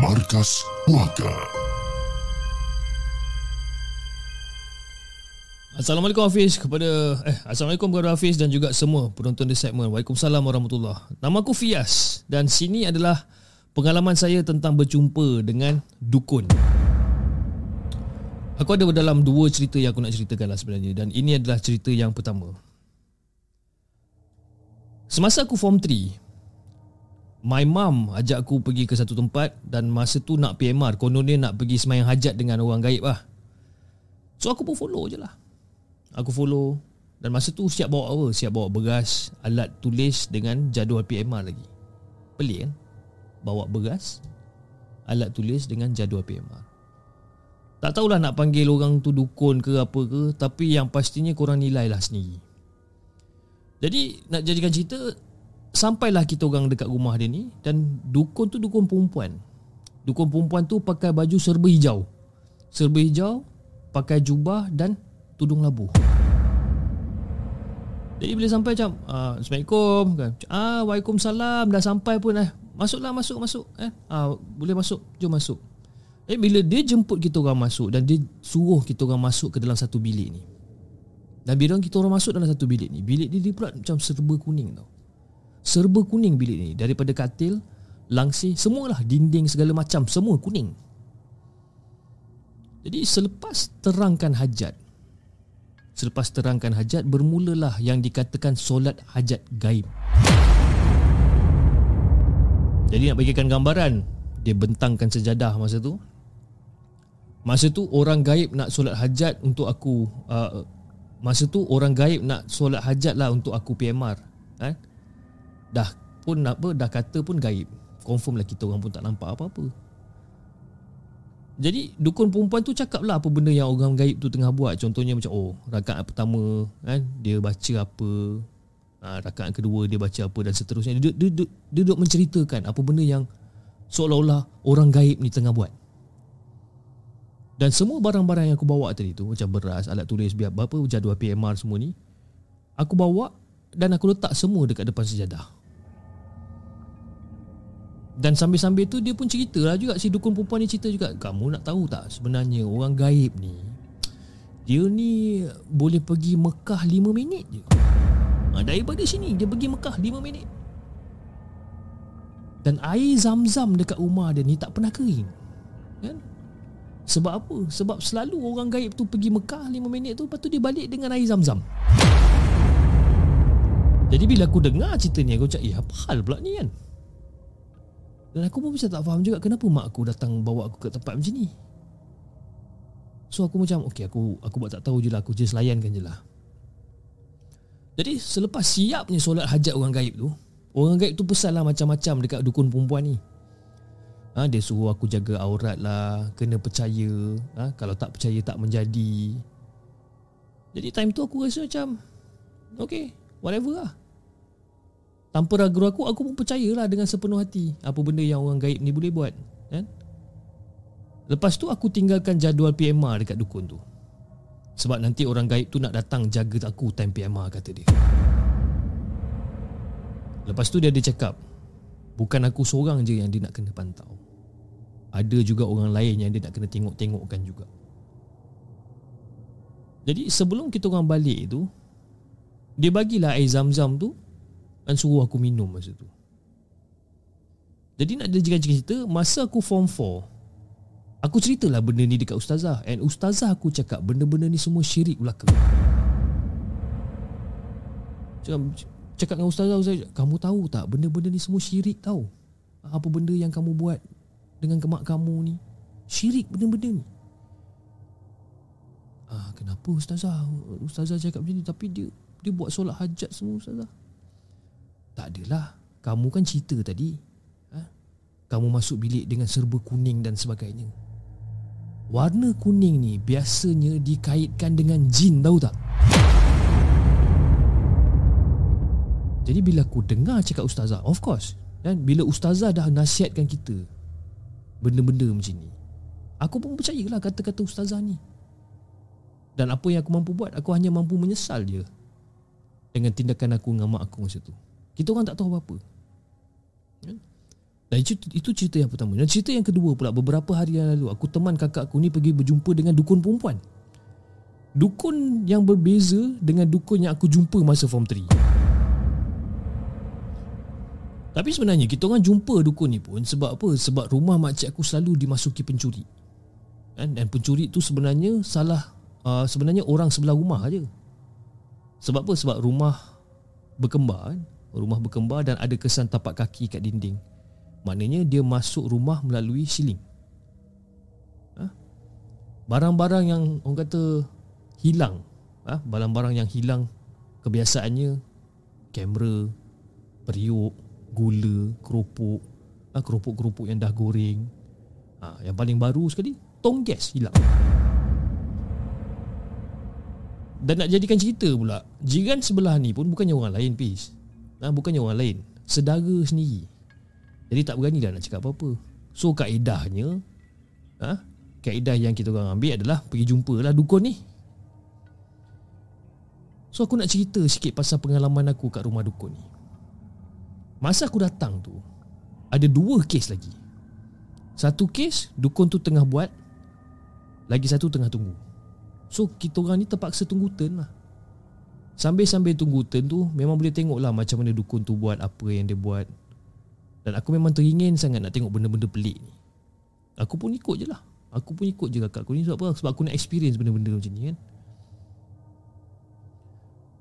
Markas Puaka. Assalamualaikum Hafiz kepada eh Assalamualaikum kepada Hafiz dan juga semua penonton di segmen. Waalaikumsalam warahmatullahi. Nama aku Fias dan sini adalah pengalaman saya tentang berjumpa dengan dukun. Aku ada dalam dua cerita yang aku nak ceritakan lah sebenarnya dan ini adalah cerita yang pertama. Semasa aku form 3, my mum ajak aku pergi ke satu tempat dan masa tu nak PMR, konon dia nak pergi semayang hajat dengan orang gaib lah. So aku pun follow je lah. Aku follow dan masa tu siap bawa apa? Siap bawa beras, alat tulis dengan jadual PMR lagi. Pelik kan? Bawa beras, alat tulis dengan jadual PMR. Tak tahulah nak panggil orang tu dukun ke apa ke Tapi yang pastinya korang nilai lah sendiri. Jadi nak jadikan cerita Sampailah kita orang dekat rumah dia ni Dan dukun tu dukun perempuan. Dukun perempuan tu pakai baju serba hijau. Serba hijau Pakai jubah dan tudung labu. Jadi bila sampai macam ah, Assalamualaikum kan? ah, Waalaikumsalam. Dah sampai pun eh Masuklah masuk masuk eh? ah, Boleh masuk? Jom masuk Eh bila dia jemput kita orang masuk dan dia suruh kita orang masuk ke dalam satu bilik ni. Dan bila kita orang masuk dalam satu bilik ni, bilik ni dia pula macam serba kuning tau. Serba kuning bilik ni daripada katil, langsir, semualah dinding segala macam semua kuning. Jadi selepas terangkan hajat Selepas terangkan hajat Bermulalah yang dikatakan solat hajat gaib Jadi nak bagikan gambaran Dia bentangkan sejadah masa tu Masa tu orang gaib nak solat hajat untuk aku uh, Masa tu orang gaib nak solat hajat lah untuk aku PMR eh? Dah pun apa dah kata pun gaib. Confirm lah kita orang pun tak nampak apa-apa. Jadi dukun perempuan tu cakap lah apa benda yang orang gaib tu tengah buat. Contohnya macam oh rakaat pertama kan? Dia baca apa ha, Rakaat kedua dia baca apa dan seterusnya. Dia duduk menceritakan apa benda yang Seolah-olah orang gaib ni tengah buat dan semua barang-barang yang aku bawa tadi tu Macam beras, alat tulis, biar apa jadual PMR semua ni Aku bawa dan aku letak semua dekat depan sejadah. Dan sambil-sambil tu dia pun cerita lah juga Si dukun perempuan ni cerita juga Kamu nak tahu tak sebenarnya orang gaib ni Dia ni boleh pergi Mekah 5 minit je. Ha, Daripada sini dia pergi Mekah 5 minit. Dan air zam-zam dekat rumah dia ni tak pernah kering Kan? Sebab apa? Sebab selalu orang gaib tu pergi Mekah 5 minit tu Lepas tu dia balik dengan air zam-zam. Jadi bila aku dengar cerita ni Aku cakap eh apa hal pula ni kan? Dan aku pun macam tak faham juga Kenapa mak aku datang bawa aku ke tempat macam ni? So aku macam Okay aku aku buat tak tahu je lah Aku just layankan je lah. Jadi selepas siapnya solat hajat orang gaib tu Orang gaib tu pesan lah macam-macam Dekat dukun perempuan ni ha, Dia suruh aku jaga aurat lah Kena percaya. Ha, Kalau tak percaya tak menjadi. Jadi time tu aku rasa macam Okay Whatever lah. Tanpa ragu-ragu Aku pun percayalah dengan sepenuh hati Apa benda yang orang gaib ni boleh buat kan? Lepas tu aku tinggalkan jadual PMR dekat dukun tu. Sebab nanti orang gaib tu nak datang jaga aku time PMR kata dia. Lepas tu dia ada cakap Bukan aku seorang je yang dia nak kena pantau ada juga orang lain yang dia nak kena tengok-tengokkan juga. Jadi sebelum kita orang balik tu dia bagilah air zam-zam tu dan suruh aku minum masa tu. Jadi nak dia cerita masa aku form 4 aku ceritalah benda ni dekat ustazah and ustazah aku cakap benda-benda ni semua syirik belaka. Cakap, cakap dengan ustazah, ustazah kamu tahu tak benda-benda ni semua syirik tahu. Apa benda yang kamu buat dengan kemak kamu ni Syirik benda-benda ni Ah, kenapa ustazah? Ustazah cakap macam ni tapi dia dia buat solat hajat semua ustazah. Tak adalah. Kamu kan cerita tadi. Ha? Kamu masuk bilik dengan serba kuning dan sebagainya. Warna kuning ni biasanya dikaitkan dengan jin tahu tak? Jadi bila aku dengar cakap ustazah, of course. Dan bila ustazah dah nasihatkan kita benda-benda macam ni Aku pun percayalah kata-kata ustazah ni Dan apa yang aku mampu buat Aku hanya mampu menyesal je Dengan tindakan aku dengan mak aku masa tu Kita orang tak tahu apa-apa. Kan? Dan itu, itu cerita yang pertama. Dan cerita yang kedua pula beberapa hari yang lalu aku teman kakak aku ni pergi berjumpa dengan dukun perempuan. Dukun yang berbeza dengan dukun yang aku jumpa masa form 3. Tapi sebenarnya kita orang jumpa dukun ni pun sebab apa? Sebab rumah makcik aku selalu dimasuki pencuri. Kan? Dan pencuri tu sebenarnya salah uh, sebenarnya orang sebelah rumah aja. Sebab apa? Sebab rumah berkembar kan? Rumah berkembar dan ada kesan tapak kaki kat dinding. Maknanya dia masuk rumah melalui siling. Ha? Barang-barang yang orang kata hilang. Ha? Barang-barang yang hilang kebiasaannya kamera, periuk, gula, keropok, ha? keropok-keropok yang dah goreng. Ha? Yang paling baru sekali, tong gas hilang. Dan nak jadikan cerita pula Jiran sebelah ni pun bukannya orang lain Pis ha, Bukannya orang lain Sedara sendiri Jadi tak berani dah nak cakap apa-apa So kaedahnya ha, Kaedah yang kita orang ambil adalah Pergi jumpa lah dukun ni So aku nak cerita sikit pasal pengalaman aku kat rumah dukun ni Masa aku datang tu Ada dua kes lagi. Satu kes dukun tu tengah buat Lagi satu tengah tunggu. So kita orang ni terpaksa tunggu turn lah. Sambil-sambil tunggu turn tu Memang boleh tengok lah macam mana dukun tu buat Apa yang dia buat. Dan aku memang teringin sangat nak tengok benda-benda pelik ni. Aku pun ikut je lah. Aku pun ikut je kakak aku ni. Sebab apa? Sebab aku nak experience benda-benda macam ni kan.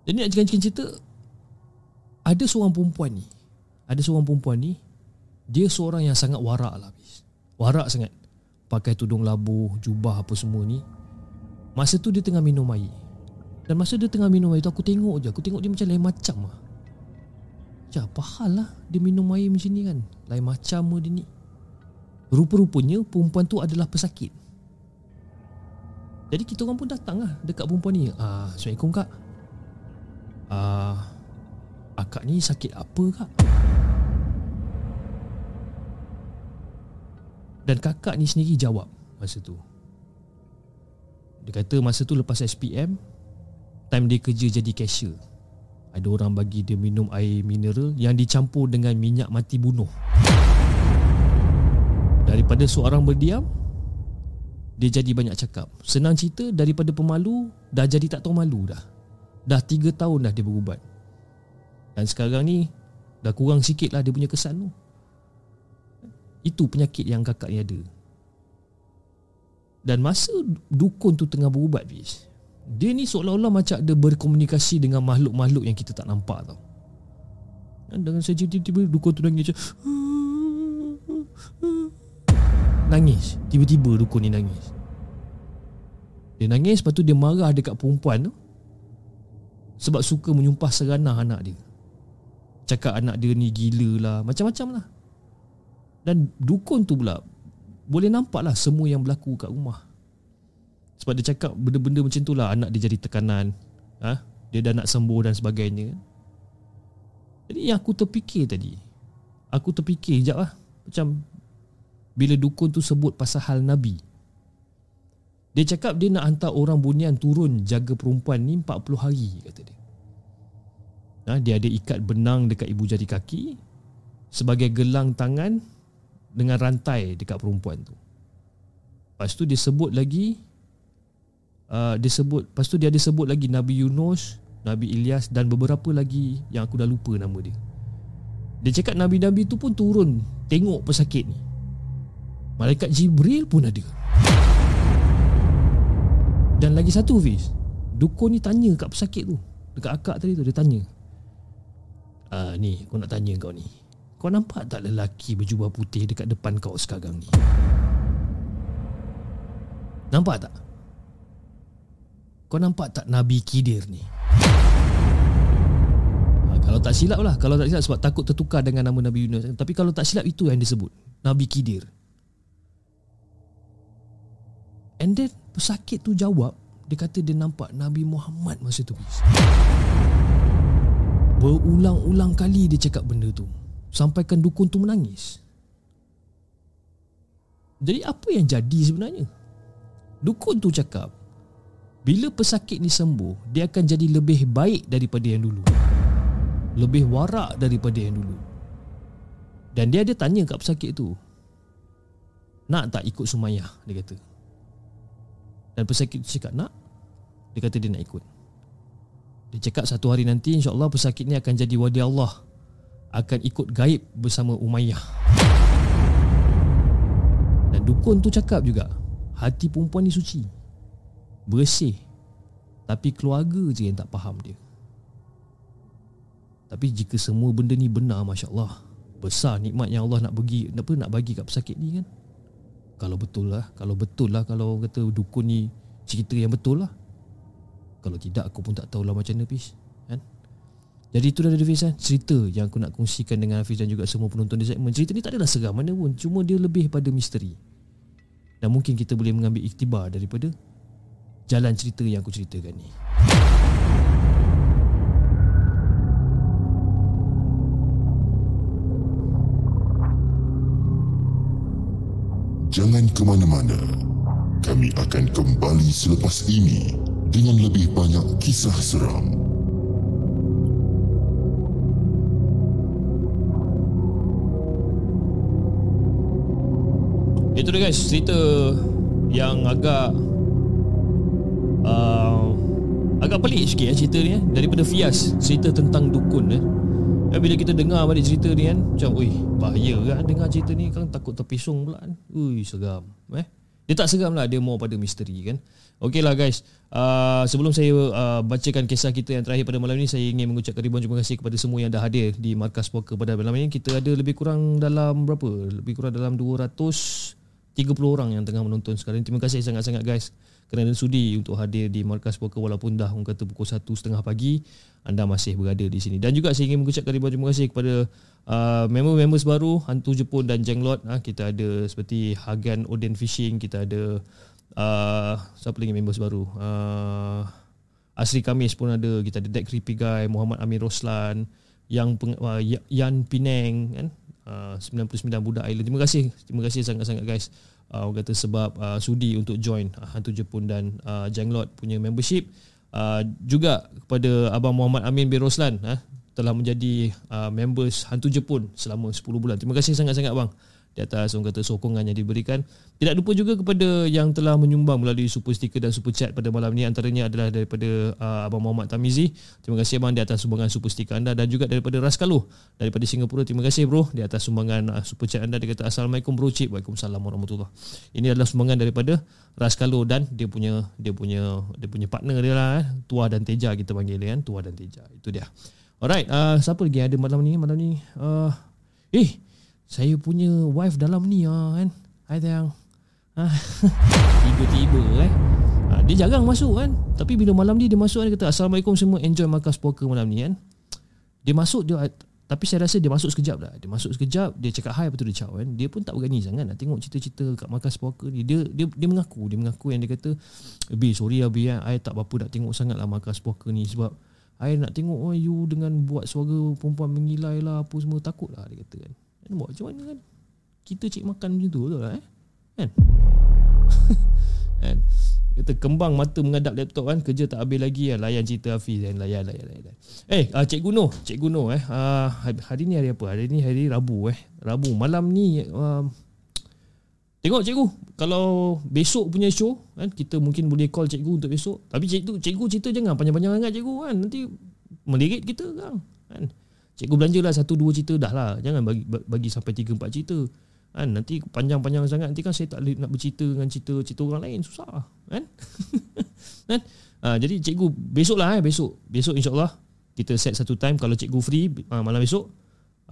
Jadi nak cakap cerita Ada seorang perempuan ni Ada seorang perempuan ni Dia seorang yang sangat warak lah Warak sangat. Pakai tudung labu Jubah apa semua ni. Masa tu dia tengah minum air. Dan masa dia tengah minum air tu Aku tengok je. Aku tengok dia macam lain macam lah. Ya apa hal lah. Dia minum air macam ni kan. Lain macam dia ni. Rupa-rupanya Perempuan tu adalah pesakit. Jadi kita orang pun datang lah Dekat perempuan ni. Ah, Assalamualaikum kak. Ah, Akak ni sakit apa kak? Dan kakak ni sendiri jawab Masa tu. Dia kata masa tu lepas SPM Time dia kerja jadi cashier. Ada orang bagi dia minum air mineral Yang dicampur dengan minyak mati bunuh. Daripada seorang berdiam Dia jadi banyak cakap. Senang cerita daripada pemalu Dah jadi tak tahu malu dah. Dah 3 tahun dah dia berubat Dan sekarang ni Dah kurang sikit lah dia punya kesan tu. Itu penyakit yang kakak ni ada. Dan masa dukun tu tengah berubat bis, Dia ni seolah-olah macam ada berkomunikasi dengan makhluk-makhluk yang kita tak nampak tau. Dan dengan saja tiba-tiba dukun tu nangis macam Nangis. Tiba-tiba dukun ni nangis. Dia nangis Lepas tu dia marah dekat perempuan tu. Sebab suka menyumpah seranah anak dia Cakap anak dia ni gila lah Macam-macam lah. Dan dukun tu pula boleh nampak lah semua yang berlaku kat rumah. Sebab dia cakap benda-benda macam tu lah anak dia jadi tekanan ha? dia dah nak sembuh dan sebagainya. Jadi yang aku terfikir tadi aku terfikir sekejap lah macam bila dukun tu sebut pasal hal Nabi. Dia cakap dia nak hantar orang bunian turun jaga perempuan ni 40 hari kata dia ha? dia ada ikat benang dekat ibu jari kaki sebagai gelang tangan dengan rantai dekat perempuan tu. Lepas tu dia sebut lagi uh, dia sebut lepas tu dia ada sebut lagi Nabi Yunus, Nabi Ilyas dan beberapa lagi yang aku dah lupa nama dia. Dia cakap nabi-nabi tu pun turun tengok pesakit ni. Malaikat Jibril pun ada. Dan lagi satu Fiz Dukun ni tanya kat pesakit tu Dekat akak tadi tu Dia tanya Ah ni aku nak tanya kau ni. Kau nampak tak lelaki berjubah putih dekat depan kau sekarang ni? Nampak tak? Kau nampak tak Nabi Kidir ni? Ha, kalau tak silap lah. Kalau tak silap sebab takut tertukar dengan nama Nabi Yunus. Tapi kalau tak silap itu yang disebut. Nabi Kidir And then pesakit tu jawab. Dia kata dia nampak Nabi Muhammad masa tu Berulang-ulang kali dia cakap benda tu Sampaikan dukun tu menangis Jadi apa yang jadi sebenarnya? Dukun tu cakap Bila pesakit ni sembuh Dia akan jadi lebih baik daripada yang dulu lebih warak daripada yang dulu. Dan dia ada tanya kat pesakit tu. Nak tak ikut Sumayyah? Dia kata. Dan pesakit tu cakap nak. Dia kata dia nak ikut. Dia cakap satu hari nanti insyaAllah pesakit ni akan jadi wadi Allah. Akan ikut gaib bersama Umayyah. Dan dukun tu cakap juga. Hati perempuan ni suci. Bersih. Tapi keluarga je yang tak faham dia. Tapi jika semua benda ni benar Masya Allah Besar nikmat yang Allah nak bagi Apa nak bagi kat pesakit ni kan Kalau betul lah Kalau betul lah Kalau kata dukun ni Cerita yang betul lah Kalau tidak aku pun tak tahulah macam mana Fiz kan? Jadi itu dah ada Fiz kan? Cerita yang aku nak kongsikan dengan Hafiz Dan juga semua penonton di segmen. Cerita ni tak adalah seram mana pun. Cuma dia lebih pada misteri. Dan mungkin kita boleh mengambil iktibar daripada Jalan cerita yang aku ceritakan ni. Jangan ke mana-mana. Kami akan kembali selepas ini dengan lebih banyak kisah seram. Itu dia guys Cerita Yang agak uh, Agak pelik sikit ya, cerita ni eh. Daripada Fias Cerita tentang dukun eh. Dan bila kita dengar balik cerita ni kan Macam Ui bahaya kan Dengar cerita ni kan Takut terpisung pula kan Ui seram eh? Dia tak seram lah Dia more pada misteri kan? Okey lah guys. Uh, Sebelum saya uh, bacakan kisah kita yang terakhir pada malam ni Saya ingin mengucapkan ribuan terima kasih kepada semua yang dah hadir Di Markas Poker pada malam ini. Kita ada lebih kurang dalam berapa? Lebih kurang dalam 230 orang yang tengah menonton sekarang Terima kasih sangat-sangat guys kerana sudi untuk hadir di Markas Poker walaupun dah orang kata pukul 1.30 pagi anda masih berada di sini. Dan juga saya ingin mengucapkan ribuan terima kasih kepada uh, member-members baru Hantu Jepun dan Jenglot uh, kita ada seperti Hagan Odin Fishing kita ada uh, siapa lagi members baru? Uh, Asri Kamis pun ada kita ada Dek Creepy Guy Muhammad Amir Roslan yang uh, Yan Pineng kan? Uh, 99 budak island. Terima kasih terima kasih sangat-sangat guys uh, orang kata sebab uh, sudi untuk join uh, Hantu Jepun dan uh, Janglot punya membership. Uh, juga kepada Abang Muhammad Amin bin Roslan uh, telah menjadi uh, members Hantu Jepun selama 10 bulan. Terima kasih sangat-sangat bang di atas orang kata sokongan yang diberikan. Tidak lupa juga kepada yang telah menyumbang melalui super sticker dan super chat pada malam ini antaranya adalah daripada uh, Abang Muhammad Tamizi. Terima kasih abang di atas sumbangan super sticker anda dan juga daripada Raskalo daripada Singapura. Terima kasih bro di atas sumbangan uh, super chat anda. Dia kata Assalamualaikum bro cip. Waalaikumsalam warahmatullahi Ini adalah sumbangan daripada Raskalo dan dia punya dia punya dia punya partner dia lah eh. Tua dan Teja kita panggil dia kan. Tua dan Teja. Itu dia. Alright, uh, siapa lagi ada malam ni? Malam ni uh, eh saya punya wife dalam ni ah kan. Hai sayang. Ah. Tiba-tiba eh. Ha, dia jarang masuk kan. Tapi bila malam ni dia masuk dia kata assalamualaikum semua enjoy markas poker malam ni kan. Dia masuk dia tapi saya rasa dia masuk sekejap lah. Dia masuk sekejap, dia cakap hai betul dia caw kan. Dia pun tak berani sangat nak tengok cerita-cerita kat markas poker ni. Dia dia dia mengaku, dia mengaku yang dia kata, "Abi, sorry Abi, ya. I tak apa nak tengok sangat lah markas poker ni sebab I nak tengok oh, you dengan buat suara perempuan mengilai lah apa semua takut lah dia kata kan. Kan buat macam mana kan? Kita cik makan macam tu betul lah eh? Kan? Kan? Kata kembang mata mengadap laptop kan? Kerja tak habis lagi ya. Layan cerita Hafiz kan? Layan layan layan Eh uh, Cikgu Noh Cikgu Noh eh? Uh, Hari ni hari apa? Hari ni hari Rabu eh? Rabu malam ni uh, Tengok cikgu. Kalau besok punya show kan? Kita mungkin boleh call cikgu untuk besok. Tapi cikgu, cikgu cerita jangan panjang-panjang sangat cikgu kan? Nanti Melirit kita kan, kan? Cikgu belanja lah satu dua cerita dah lah Jangan bagi bagi sampai tiga empat cerita kan? Nanti panjang-panjang sangat Nanti kan saya tak nak bercerita dengan cerita-cerita orang lain Susah kan? kan? Ha, jadi cikgu besok lah eh, besok Besok insyaAllah kita set satu time Kalau cikgu free uh, malam besok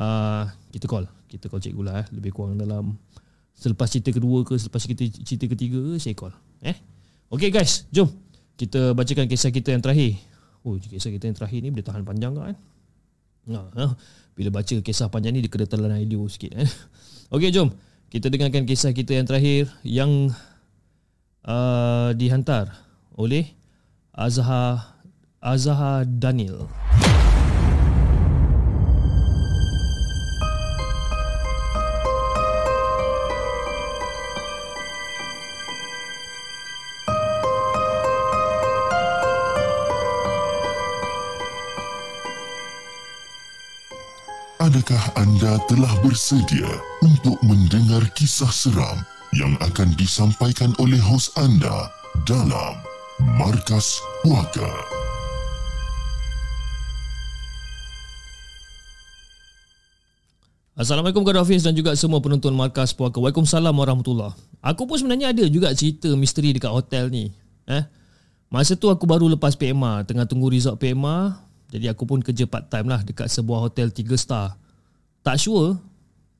uh, Kita call Kita call cikgu lah eh. Lebih kurang dalam Selepas cerita kedua ke Selepas kita cerita ketiga ke Saya call eh? Okay guys Jom Kita bacakan kisah kita yang terakhir Oh kisah kita yang terakhir ni Boleh tahan panjang kan Ha, bila baca kisah panjang ni dia kena telan idea sikit eh. Okey jom kita dengarkan kisah kita yang terakhir yang uh, dihantar oleh Azhar Azhar Daniel. Adakah anda telah bersedia untuk mendengar kisah seram yang akan disampaikan oleh hos anda dalam Markas Puaka? Assalamualaikum kepada Hafiz dan juga semua penonton Markas Puaka. Waalaikumsalam warahmatullahi Aku pun sebenarnya ada juga cerita misteri dekat hotel ni. Eh? Masa tu aku baru lepas PMA, tengah tunggu result PMA. Jadi aku pun kerja part time lah dekat sebuah hotel 3 star. Tak sure,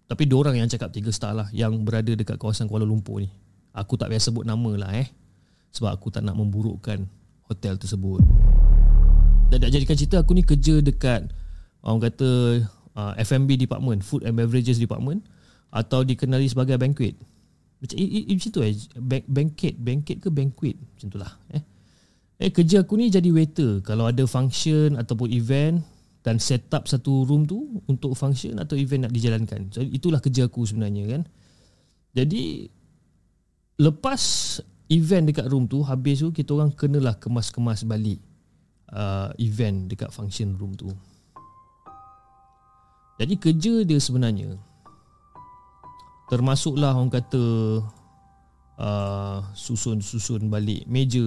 tapi orang yang cakap 3 star lah yang berada dekat kawasan Kuala Lumpur ni. Aku tak biasa sebut nama lah eh. Sebab aku tak nak memburukkan hotel tersebut. Dan nak jadikan cerita aku ni kerja dekat orang kata uh, F&B department, food and beverages department atau dikenali sebagai banquet. Macam macam tu eh banquet, banquet ke banquet macam itulah eh. Eh kerja aku ni jadi waiter kalau ada function ataupun event dan set up satu room tu untuk function atau event nak dijalankan. So itulah kerja aku sebenarnya kan. Jadi lepas event dekat room tu habis tu kita orang kenalah kemas-kemas balik uh, event dekat function room tu. Jadi kerja dia sebenarnya termasuklah orang kata uh, susun-susun balik meja,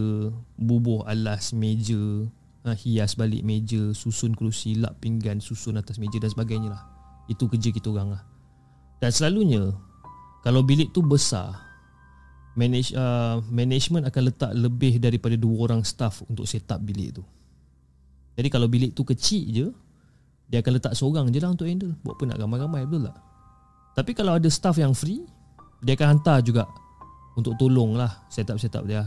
bubuh alas meja, uh, hias balik meja, susun kerusi, lap pinggan, susun atas meja dan sebagainya lah. Itu kerja kita orang lah. Dan selalunya kalau bilik tu besar, manage uh, management akan letak lebih daripada dua orang staff untuk set up bilik tu. Jadi kalau bilik tu kecil je, dia akan letak seorang je lah untuk handle Buat apa nak ramai-ramai betul tak Tapi kalau ada staff yang free Dia akan hantar juga Untuk tolong lah set up-set up dia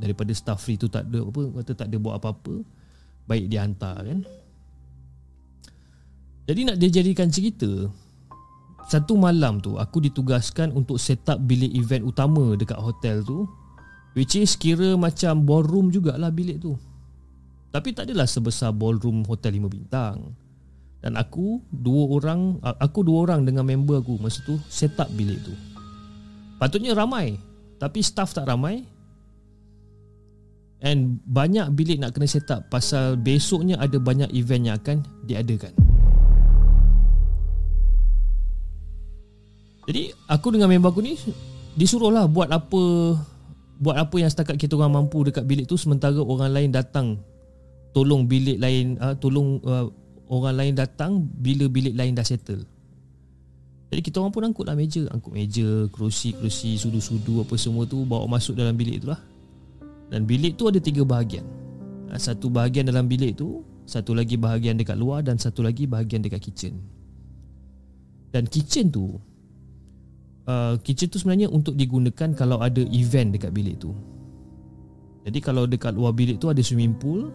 Daripada staff free tu tak ada apa Kata tak ada buat apa-apa Baik dia hantar kan Jadi nak dia jadikan cerita Satu malam tu Aku ditugaskan untuk set up bilik event utama Dekat hotel tu Which is kira macam ballroom jugalah bilik tu Tapi tak adalah sebesar ballroom hotel 5 bintang dan aku dua orang aku dua orang dengan member aku masa tu set up bilik tu. Patutnya ramai tapi staff tak ramai. And banyak bilik nak kena set up pasal besoknya ada banyak event yang akan diadakan. Jadi aku dengan member aku ni disuruhlah buat apa buat apa yang setakat kita orang mampu dekat bilik tu sementara orang lain datang tolong bilik lain uh, tolong uh, orang lain datang bila bilik lain dah settle. Jadi kita orang pun angkutlah meja, angkut meja, kerusi-kerusi, sudu-sudu apa semua tu bawa masuk dalam bilik tu lah. Dan bilik tu ada tiga bahagian. Ha, satu bahagian dalam bilik tu, satu lagi bahagian dekat luar dan satu lagi bahagian dekat kitchen. Dan kitchen tu, uh, kitchen tu sebenarnya untuk digunakan kalau ada event dekat bilik tu. Jadi kalau dekat luar bilik tu ada swimming pool,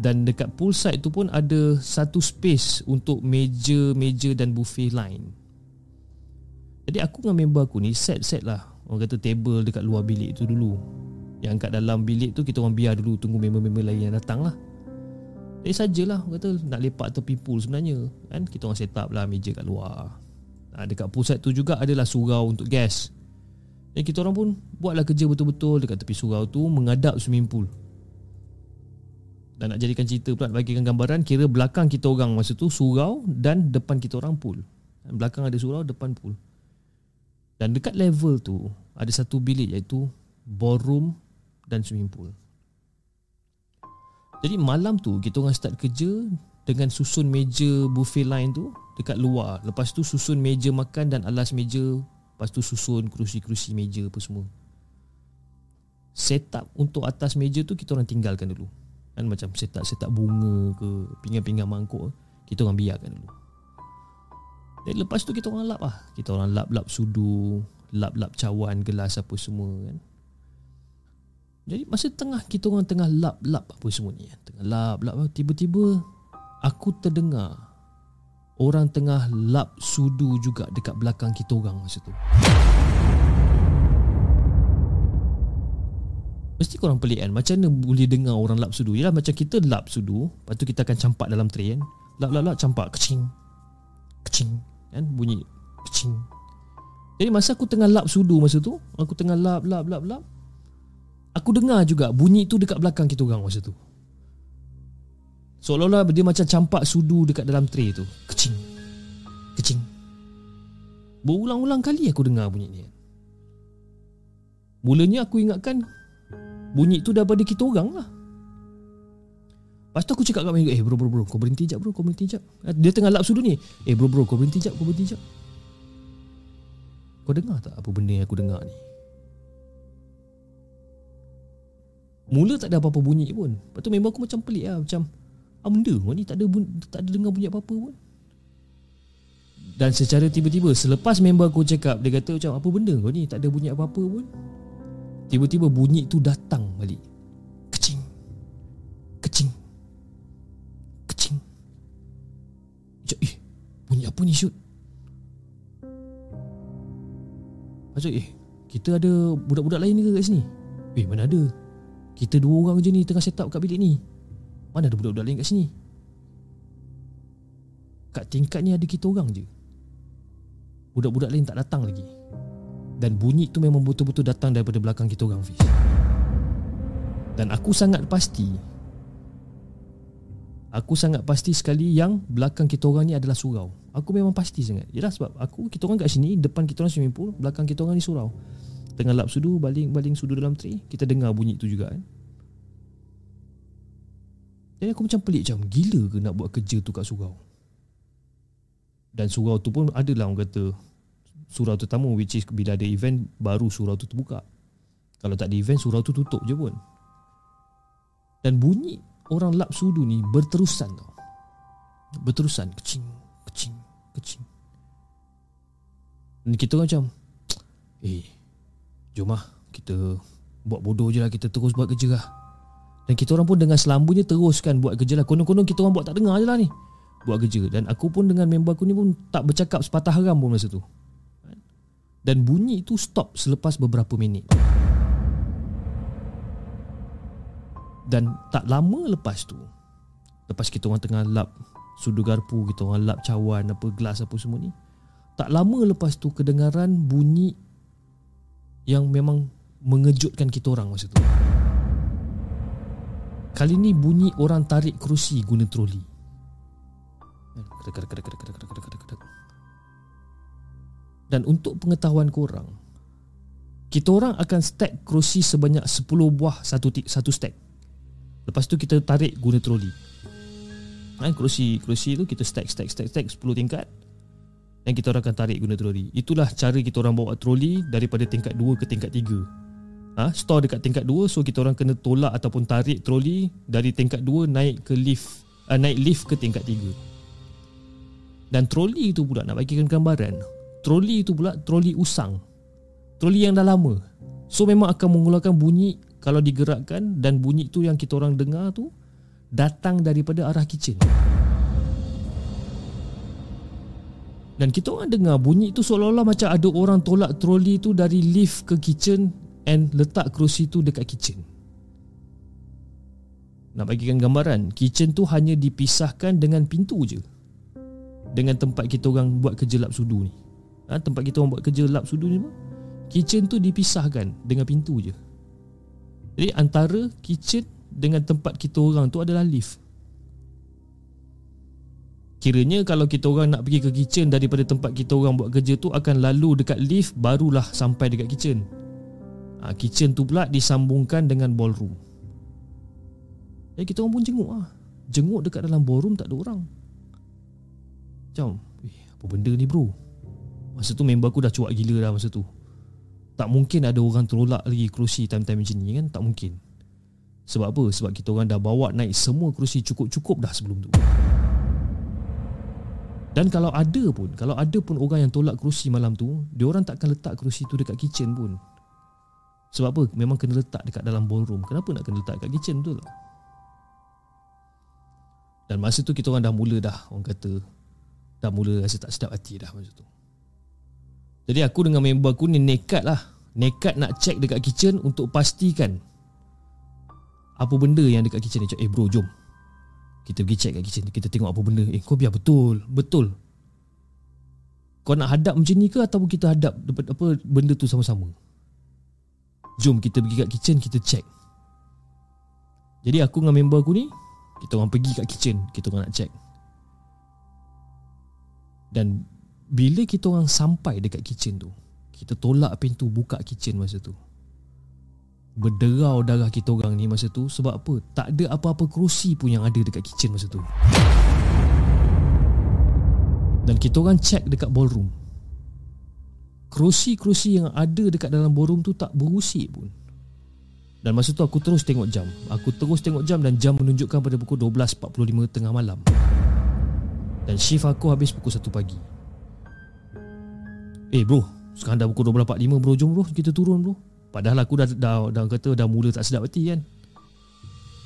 dan dekat poolside tu pun ada satu space untuk meja-meja dan buffet lain. Jadi aku dengan member aku ni set-set lah Orang kata table dekat luar bilik tu dulu Yang kat dalam bilik tu kita orang biar dulu tunggu member-member lain yang datang lah Jadi sajalah kata nak lepak tepi pool sebenarnya. Kan? Kita orang set up lah meja kat luar. Nah, Dekat poolside tu juga adalah surau untuk guest Dan kita orang pun buatlah kerja betul-betul dekat tepi surau tu Mengadap swimming pool. Dan nak jadikan cerita pula bagikan gambaran kira belakang kita orang masa tu surau dan depan kita orang pool. Belakang ada surau, depan pool. Dan dekat level tu ada satu bilik iaitu ballroom dan swimming pool. Jadi malam tu kita orang start kerja dengan susun meja buffet line tu dekat luar. Lepas tu susun meja makan dan alas meja. Lepas tu susun kerusi-kerusi meja apa semua. Setup untuk atas meja tu kita orang tinggalkan dulu kan macam setak bunga ke pinggan-pinggan mangkuk kita orang biarkan dulu dan lepas tu kita orang lap lah kita orang lap-lap sudu lap-lap cawan gelas apa semua kan jadi masa tengah kita orang tengah lap-lap apa semua ni tengah lap-lap tiba-tiba aku terdengar orang tengah lap sudu juga dekat belakang kita orang masa tu. Mesti korang pelik kan? Macam mana boleh dengar orang lap sudu? Yalah macam kita lap sudu Lepas tu kita akan campak dalam tray kan Lap lap lap campak Kecing. Kecing Kan? Bunyi Kecing. Jadi masa aku tengah lap sudu masa tu Aku tengah lap lap lap lap Aku dengar juga bunyi tu dekat belakang kita orang masa tu. Seolah-olah dia macam campak sudu dekat dalam tray tu. Kecing. Berulang-ulang kali aku dengar bunyi ni. Mulanya aku ingatkan Bunyi tu daripada kita orang lah. Lepas tu aku cakap kat mereka Eh bro bro bro Kau berhenti jap bro Kau berhenti jap. Dia tengah lap sudu ni Eh bro bro Kau berhenti jap Kau berhenti jap. Kau dengar tak Apa benda yang aku dengar ni Mula tak ada apa-apa bunyi pun. Lepas tu member aku macam pelik lah Macam Ah benda? Kau ni tak ada, bunyi, tak ada dengar bunyi apa-apa pun. Dan secara tiba-tiba Selepas member aku cakap Dia kata macam Apa benda kau ni? Tak ada bunyi apa-apa pun. Tiba-tiba bunyi tu datang balik. Kecing. Kecing. Kecing. Macam eh Bunyi apa ni shoot Macam eh Kita ada budak-budak lain ke kat sini? Eh mana ada Kita dua orang je ni Tengah set up kat bilik ni. Mana ada budak-budak lain kat sini? Kat tingkat ni ada kita orang je. Budak-budak lain tak datang lagi. Dan bunyi tu memang betul-betul datang daripada belakang kita orang Fiz. Dan aku sangat pasti Aku sangat pasti sekali yang belakang kita orang ni adalah surau. Aku memang pasti sangat. Yelah sebab aku kita orang kat sini Depan kita orang swimming pool Belakang kita orang ni surau Tengah lap sudu Baling-baling sudu dalam tray Kita dengar bunyi tu juga kan? Jadi aku macam pelik macam Gila ke nak buat kerja tu kat surau? Dan surau tu pun adalah orang kata Surau tetamu Which is bila ada event Baru surau tu terbuka. Kalau tak ada event Surau tu tutup je pun. Dan bunyi Orang lap sudu ni Berterusan tau. Berterusan. Kecing Kecing Kecing. Dan kita macam Eh Jom lah Kita Buat bodoh je lah Kita terus buat kerja lah. Dan kita orang pun dengan selambanya Teruskan buat kerja lah. Konon-konon kita orang buat tak dengar je lah ni. Buat kerja. Dan aku pun dengan member aku ni pun Tak bercakap sepatah haram pun masa tu. Dan bunyi tu stop Selepas beberapa minit. Dan tak lama lepas tu Lepas kita orang tengah lap Sudu garpu Kita orang lap cawan Apa gelas apa semua ni Tak lama lepas tu Kedengaran bunyi Yang memang Mengejutkan kita orang masa tu. Kali ni bunyi orang tarik kerusi guna troli. Kedek, kedek, kedek, kedek, kedek, kedek, kedek. Dan untuk pengetahuan korang Kita orang akan stack kerusi sebanyak 10 buah satu, satu stack. Lepas tu kita tarik guna troli. Kan, Kerusi kerusi tu kita stack stack stack stack 10 tingkat Dan kita orang akan tarik guna troli. Itulah cara kita orang bawa troli Daripada tingkat 2 ke tingkat 3 ha, Store dekat tingkat 2 So kita orang kena tolak ataupun tarik troli Dari tingkat 2 naik ke lift uh, Naik lift ke tingkat 3 dan troli itu pula nak bagikan gambaran Troli itu pula troli usang. Troli yang dah lama. So memang akan mengeluarkan bunyi Kalau digerakkan Dan bunyi tu yang kita orang dengar tu Datang daripada arah kitchen Dan kita orang dengar bunyi tu seolah-olah macam ada orang tolak troli tu dari lift ke kitchen And letak kerusi tu dekat kitchen. Nak bagikan gambaran Kitchen tu hanya dipisahkan dengan pintu je. Dengan tempat kita orang buat kerja lap sudu ni. Ha, Tempat kita orang buat kerja lap sudu ni pun Kitchen tu dipisahkan dengan pintu je. Jadi antara kitchen dengan tempat kita orang tu adalah lift Kiranya kalau kita orang nak pergi ke kitchen daripada tempat kita orang buat kerja tu akan lalu dekat lift barulah sampai dekat kitchen. Ha, kitchen tu pula disambungkan dengan ballroom. Jadi kita orang pun jenguk lah. Jenguk dekat dalam ballroom tak ada orang. Macam, eh, apa benda ni bro? Masa tu member aku dah cuak gila dah masa tu. Tak mungkin ada orang tolak lagi kerusi time-time macam ni kan? Tak mungkin. Sebab apa? Sebab kita orang dah bawa naik semua kerusi cukup-cukup dah sebelum tu. Dan kalau ada pun Kalau ada pun orang yang tolak kerusi malam tu Dia orang takkan letak kerusi tu dekat kitchen pun. Sebab apa? Memang kena letak dekat dalam ballroom. Kenapa nak kena letak dekat kitchen? Tu tak? Dan masa tu kita orang dah mula dah Orang kata Dah mula rasa tak sedap hati dah masa tu. Jadi aku dengan member aku ni nekat lah. Nekat nak check dekat kitchen Untuk pastikan Apa benda yang dekat kitchen ni. Eh bro jom kita pergi check kat kitchen Kita tengok apa benda. Eh kau biar betul. Betul. Kau nak hadap macam ni ke Ataupun kita hadap apa Benda tu sama-sama? Jom kita pergi kat kitchen Kita check. Jadi aku dengan member aku ni Kita orang pergi kat kitchen Kita orang nak check. Dan bila kita orang sampai dekat kitchen tu kita tolak pintu buka kitchen masa tu berderau darah kita orang ni masa tu sebab apa? Tak ada apa-apa kerusi pun yang ada dekat kitchen masa tu. Dan kita orang check dekat ballroom. Kerusi-kerusi yang ada dekat dalam ballroom tu tak berusik pun. Dan masa tu aku terus tengok jam. Aku terus tengok jam dan jam menunjukkan pada pukul 12.45 tengah malam. Dan shift aku habis pukul 1 pagi. Eh bro. Sekarang dah pukul 12.45 bro. Jom bro. Kita turun bro Padahal aku dah, dah, dah, kata dah mula tak sedap hati kan?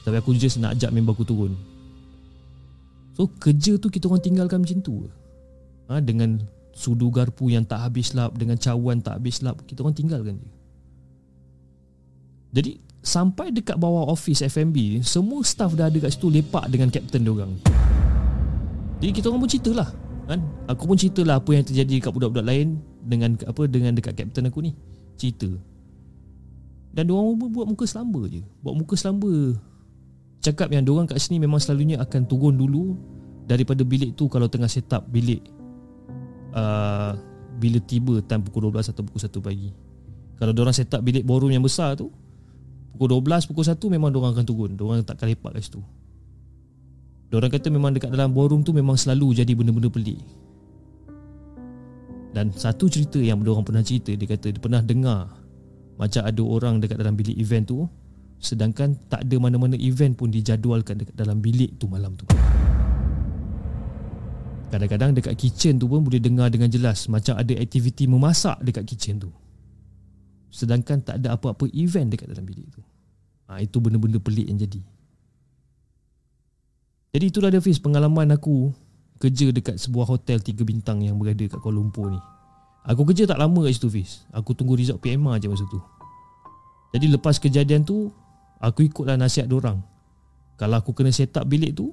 Tapi aku just nak ajak member aku turun. So kerja tu kita orang tinggalkan macam tu. Ha, Dengan sudu garpu yang tak habis lap Dengan cawan tak habis lap Kita orang tinggalkan je Jadi sampai dekat bawah office FMB Semua staff dah ada kat situ lepak dengan kapten diorang Jadi kita orang pun cerita lah kan? Aku pun ceritalah apa yang terjadi dekat budak-budak lain dengan apa dengan dekat kapten aku ni. Cerita dan dia orang buat muka selamba je. Buat muka selamba. Cakap yang dia orang kat sini memang selalunya akan turun dulu daripada bilik tu kalau tengah set up bilik uh, bila tiba time pukul 12 atau pukul 1 pagi. Kalau dia orang set up bilik ballroom yang besar tu pukul 12 pukul 1 memang dia orang akan turun. Dia orang tak akan lepak kat situ. Diorang kata memang dekat dalam ballroom tu memang selalu jadi benda-benda pelik. Dan satu cerita yang diorang pernah cerita, dia kata dia pernah dengar macam ada orang dekat dalam bilik event tu sedangkan tak ada mana-mana event pun dijadualkan dekat dalam bilik tu malam tu. Kadang-kadang dekat kitchen tu pun boleh dengar dengan jelas macam ada aktiviti memasak dekat kitchen tu. Sedangkan tak ada apa-apa event dekat dalam bilik tu. Ha, itu benda-benda pelik yang jadi. Jadi itulah dia Fiz pengalaman aku kerja dekat sebuah hotel tiga bintang yang berada kat Kuala Lumpur ni. Aku kerja tak lama kat situ Fiz. Aku tunggu result PMA je masa tu. Jadi lepas kejadian tu, aku ikutlah nasihat orang. Kalau aku kena set up bilik tu,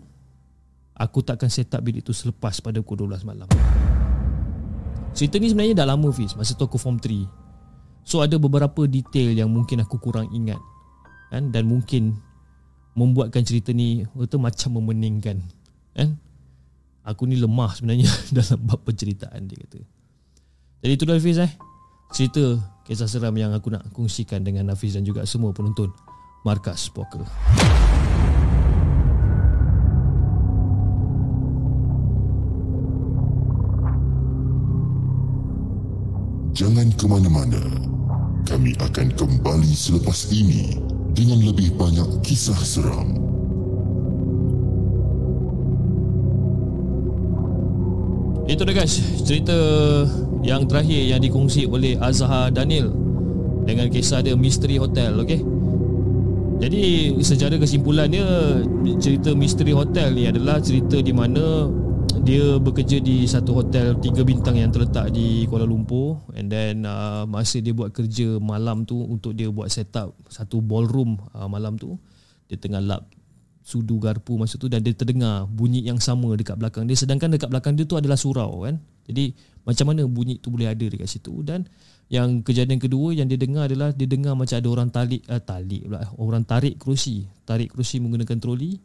aku takkan set up bilik tu selepas pada pukul 12 malam. Cerita ni sebenarnya dah lama Fiz. Masa tu aku form 3. So ada beberapa detail yang mungkin aku kurang ingat. Kan? Dan mungkin membuatkan cerita ni itu macam memeningkan kan aku ni lemah sebenarnya dalam bab penceritaan dia kata jadi itulah Hafiz eh cerita kisah seram yang aku nak kongsikan dengan Hafiz dan juga semua penonton Markas Poker Jangan ke mana-mana. Kami akan kembali selepas ini dengan lebih banyak kisah seram. Itu dah guys, cerita yang terakhir yang dikongsi oleh Azhar Daniel dengan kisah dia Misteri Hotel, okey? Jadi secara kesimpulannya cerita Misteri Hotel ni adalah cerita di mana dia bekerja di satu hotel tiga bintang yang terletak di Kuala Lumpur. And then uh, masa dia buat kerja malam tu untuk dia buat set up satu ballroom uh, malam tu dia tengah lap sudu garpu masa tu dan dia terdengar bunyi yang sama dekat belakang dia. Sedangkan dekat belakang dia tu adalah surau kan? Jadi macam mana bunyi tu boleh ada dekat situ. Dan yang kejadian kedua yang dia dengar adalah dia dengar macam ada orang talik uh, talik pula orang tarik kerusi. Tarik kerusi menggunakan troli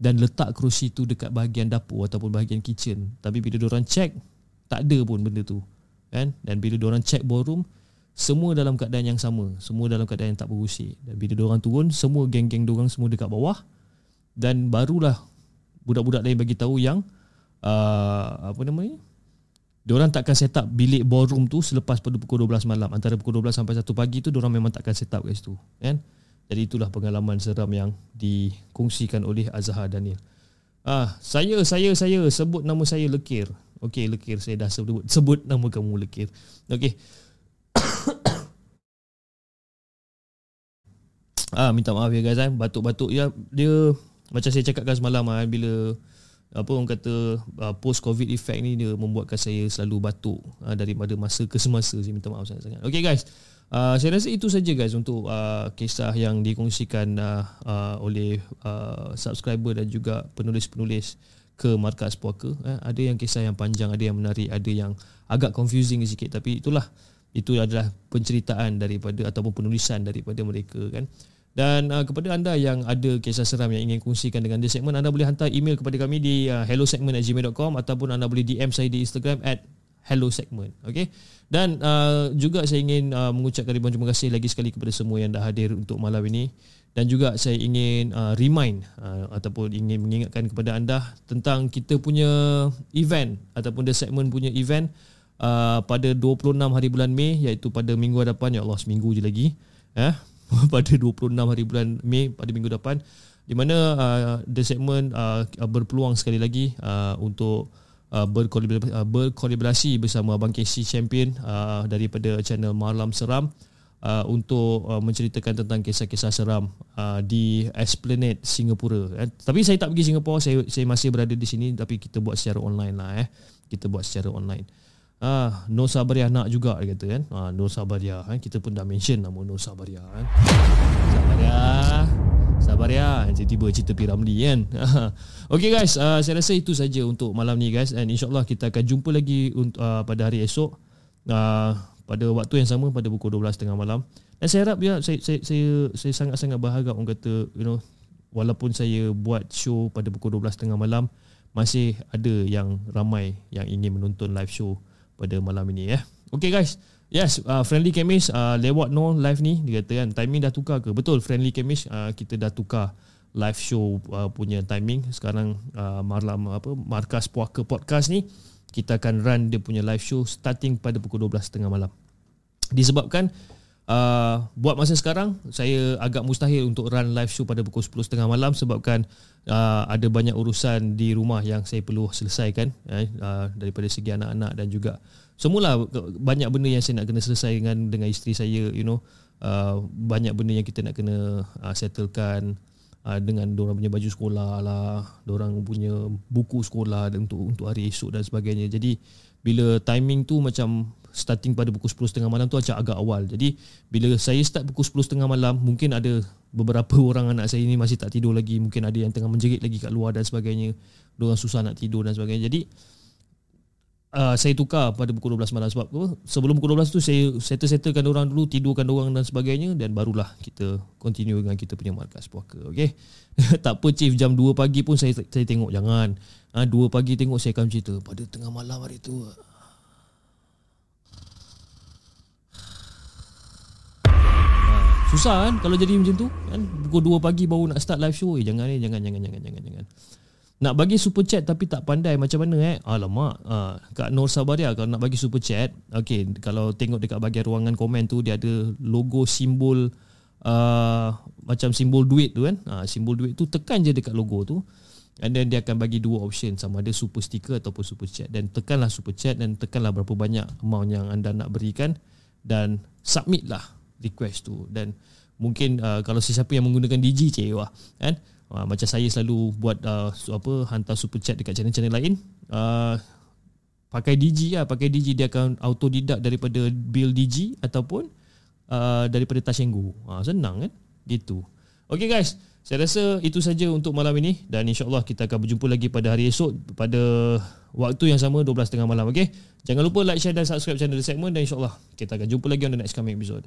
dan letak kerusi tu dekat bahagian dapur ataupun bahagian kitchen. Tapi bila orang check tak ada pun benda tu kan? Dan bila orang check ballroom semua dalam keadaan yang sama. Semua dalam keadaan yang tak berusik. Dan bila orang turun semua geng-geng orang semua dekat bawah. Dan barulah budak-budak lain bagi tahu yang uh, apa namanya Diorang takkan set up bilik ballroom tu selepas pada pukul 12 malam Antara pukul 12 sampai 1 pagi tu Diorang memang takkan set up kat situ kan? Jadi itulah pengalaman seram yang dikongsikan oleh Azhar Daniel. Ah, saya saya saya sebut nama saya Lekir. Okey, Lekir saya dah sebut sebut nama kamu Lekir. Okey. ah, minta maaf ya guys eh. Batuk-batuk ya dia macam saya cakapkan semalam ah bila apa orang kata uh, post covid effect ni dia membuatkan saya selalu batuk uh, daripada masa ke semasa saya minta maaf sangat-sangat. Okey guys. Uh, saya rasa itu saja guys untuk uh, kisah yang dikongsikan uh, uh, oleh uh, subscriber dan juga penulis-penulis ke markas puaka. Eh, ada yang kisah yang panjang, ada yang menarik, ada yang agak confusing sikit tapi itulah itu adalah penceritaan daripada ataupun penulisan daripada mereka kan. Dan uh, kepada anda yang ada kisah seram yang ingin kongsikan dengan The Segment, anda boleh hantar email kepada kami di uh, hellosegment@gmail.com ataupun anda boleh DM saya di Instagram at Hello segment. Okay. Dan uh, juga saya ingin uh, mengucapkan ribuan terima kasih lagi sekali kepada semua yang dah hadir untuk malam ini dan juga saya ingin uh, remind uh, ataupun ingin mengingatkan kepada anda tentang kita punya event ataupun the segment punya event uh, pada 26 hari bulan Mei iaitu pada minggu hadapan ya Allah seminggu je lagi eh pada 26 hari bulan Mei pada minggu depan di mana uh, the segment uh, berpeluang sekali lagi uh, untuk uh, berkolaborasi, uh, berkolaborasi bersama Abang Casey Champion uh, daripada channel Malam Seram uh, untuk uh, menceritakan tentang kisah-kisah seram uh, di Esplanade Singapura. Eh, tapi saya tak pergi Singapura, saya saya masih berada di sini tapi kita buat secara online lah eh. Kita buat secara online. Ah, Nur Sabaria nak juga dia kata kan. Ah, Nur Sabaria kan kita pun dah mention nama Nur Sabaria kan. Sabaria. Sabaria. Tiba-tiba cerita Piramli kan. okay guys, uh, saya rasa itu saja untuk malam ni guys and insyaallah kita akan jumpa lagi untuk uh, pada hari esok. Uh, pada waktu yang sama pada pukul 12 tengah malam. Dan saya harap ya saya saya saya, saya sangat-sangat berharap orang kata you know walaupun saya buat show pada pukul 12 tengah malam masih ada yang ramai yang ingin menonton live show pada malam ini ya. Okay guys. Yes, uh, Friendly Chemist uh, lewat no live ni dia kata kan timing dah tukar ke? Betul Friendly Chemist uh, kita dah tukar live show uh, punya timing sekarang uh, malam apa Markas Puaka Podcast ni kita akan run dia punya live show starting pada pukul 12.30 malam. Disebabkan uh, buat masa sekarang saya agak mustahil untuk run live show pada pukul 10.30 malam sebabkan uh, ada banyak urusan di rumah yang saya perlu selesaikan eh, uh, daripada segi anak-anak dan juga semula banyak benda yang saya nak kena selesai dengan dengan isteri saya you know uh, banyak benda yang kita nak kena uh, settlekan uh, dengan orang punya baju sekolah lah, orang punya buku sekolah untuk untuk hari esok dan sebagainya. Jadi bila timing tu macam starting pada pukul 10.30 malam tu acak agak awal. Jadi bila saya start pukul 10.30 malam, mungkin ada beberapa orang anak saya ni masih tak tidur lagi, mungkin ada yang tengah menjerit lagi kat luar dan sebagainya. Diorang susah nak tidur dan sebagainya. Jadi uh, saya tukar pada pukul 12 malam sebab apa? Sebelum pukul 12 tu saya settle-settlekan orang dulu, tidurkan orang dan sebagainya dan barulah kita continue dengan kita punya markas puaka. Okey. tak apa chief jam 2 pagi pun saya saya tengok jangan. Uh, 2 pagi tengok saya akan cerita pada tengah malam hari tu. Susah kan kalau jadi macam tu kan pukul 2 pagi baru nak start live show eh jangan eh jangan jangan jangan jangan jangan nak bagi super chat tapi tak pandai macam mana eh? Alamak. Uh, Kak Nur Sabaria kalau nak bagi super chat, okey, kalau tengok dekat bahagian ruangan komen tu dia ada logo simbol uh, macam simbol duit tu kan. Uh, simbol duit tu tekan je dekat logo tu. And then dia akan bagi dua option sama ada super sticker ataupun super chat dan tekanlah super chat dan tekanlah berapa banyak amount yang anda nak berikan dan submit lah request tu dan mungkin uh, kalau sesiapa yang menggunakan DJ cewa kan Uh, macam saya selalu buat uh, apa hantar super chat dekat channel-channel lain. Uh, pakai DG lah, pakai DG dia akan auto deduct daripada bill DG ataupun uh, daripada Tashengu. Uh, senang kan? Gitu. Okay guys, saya rasa itu saja untuk malam ini dan insyaAllah kita akan berjumpa lagi pada hari esok pada waktu yang sama 12.30 malam. Okay? Jangan lupa like, share dan subscribe channel The Segment dan insyaAllah kita akan jumpa lagi on the next coming episode.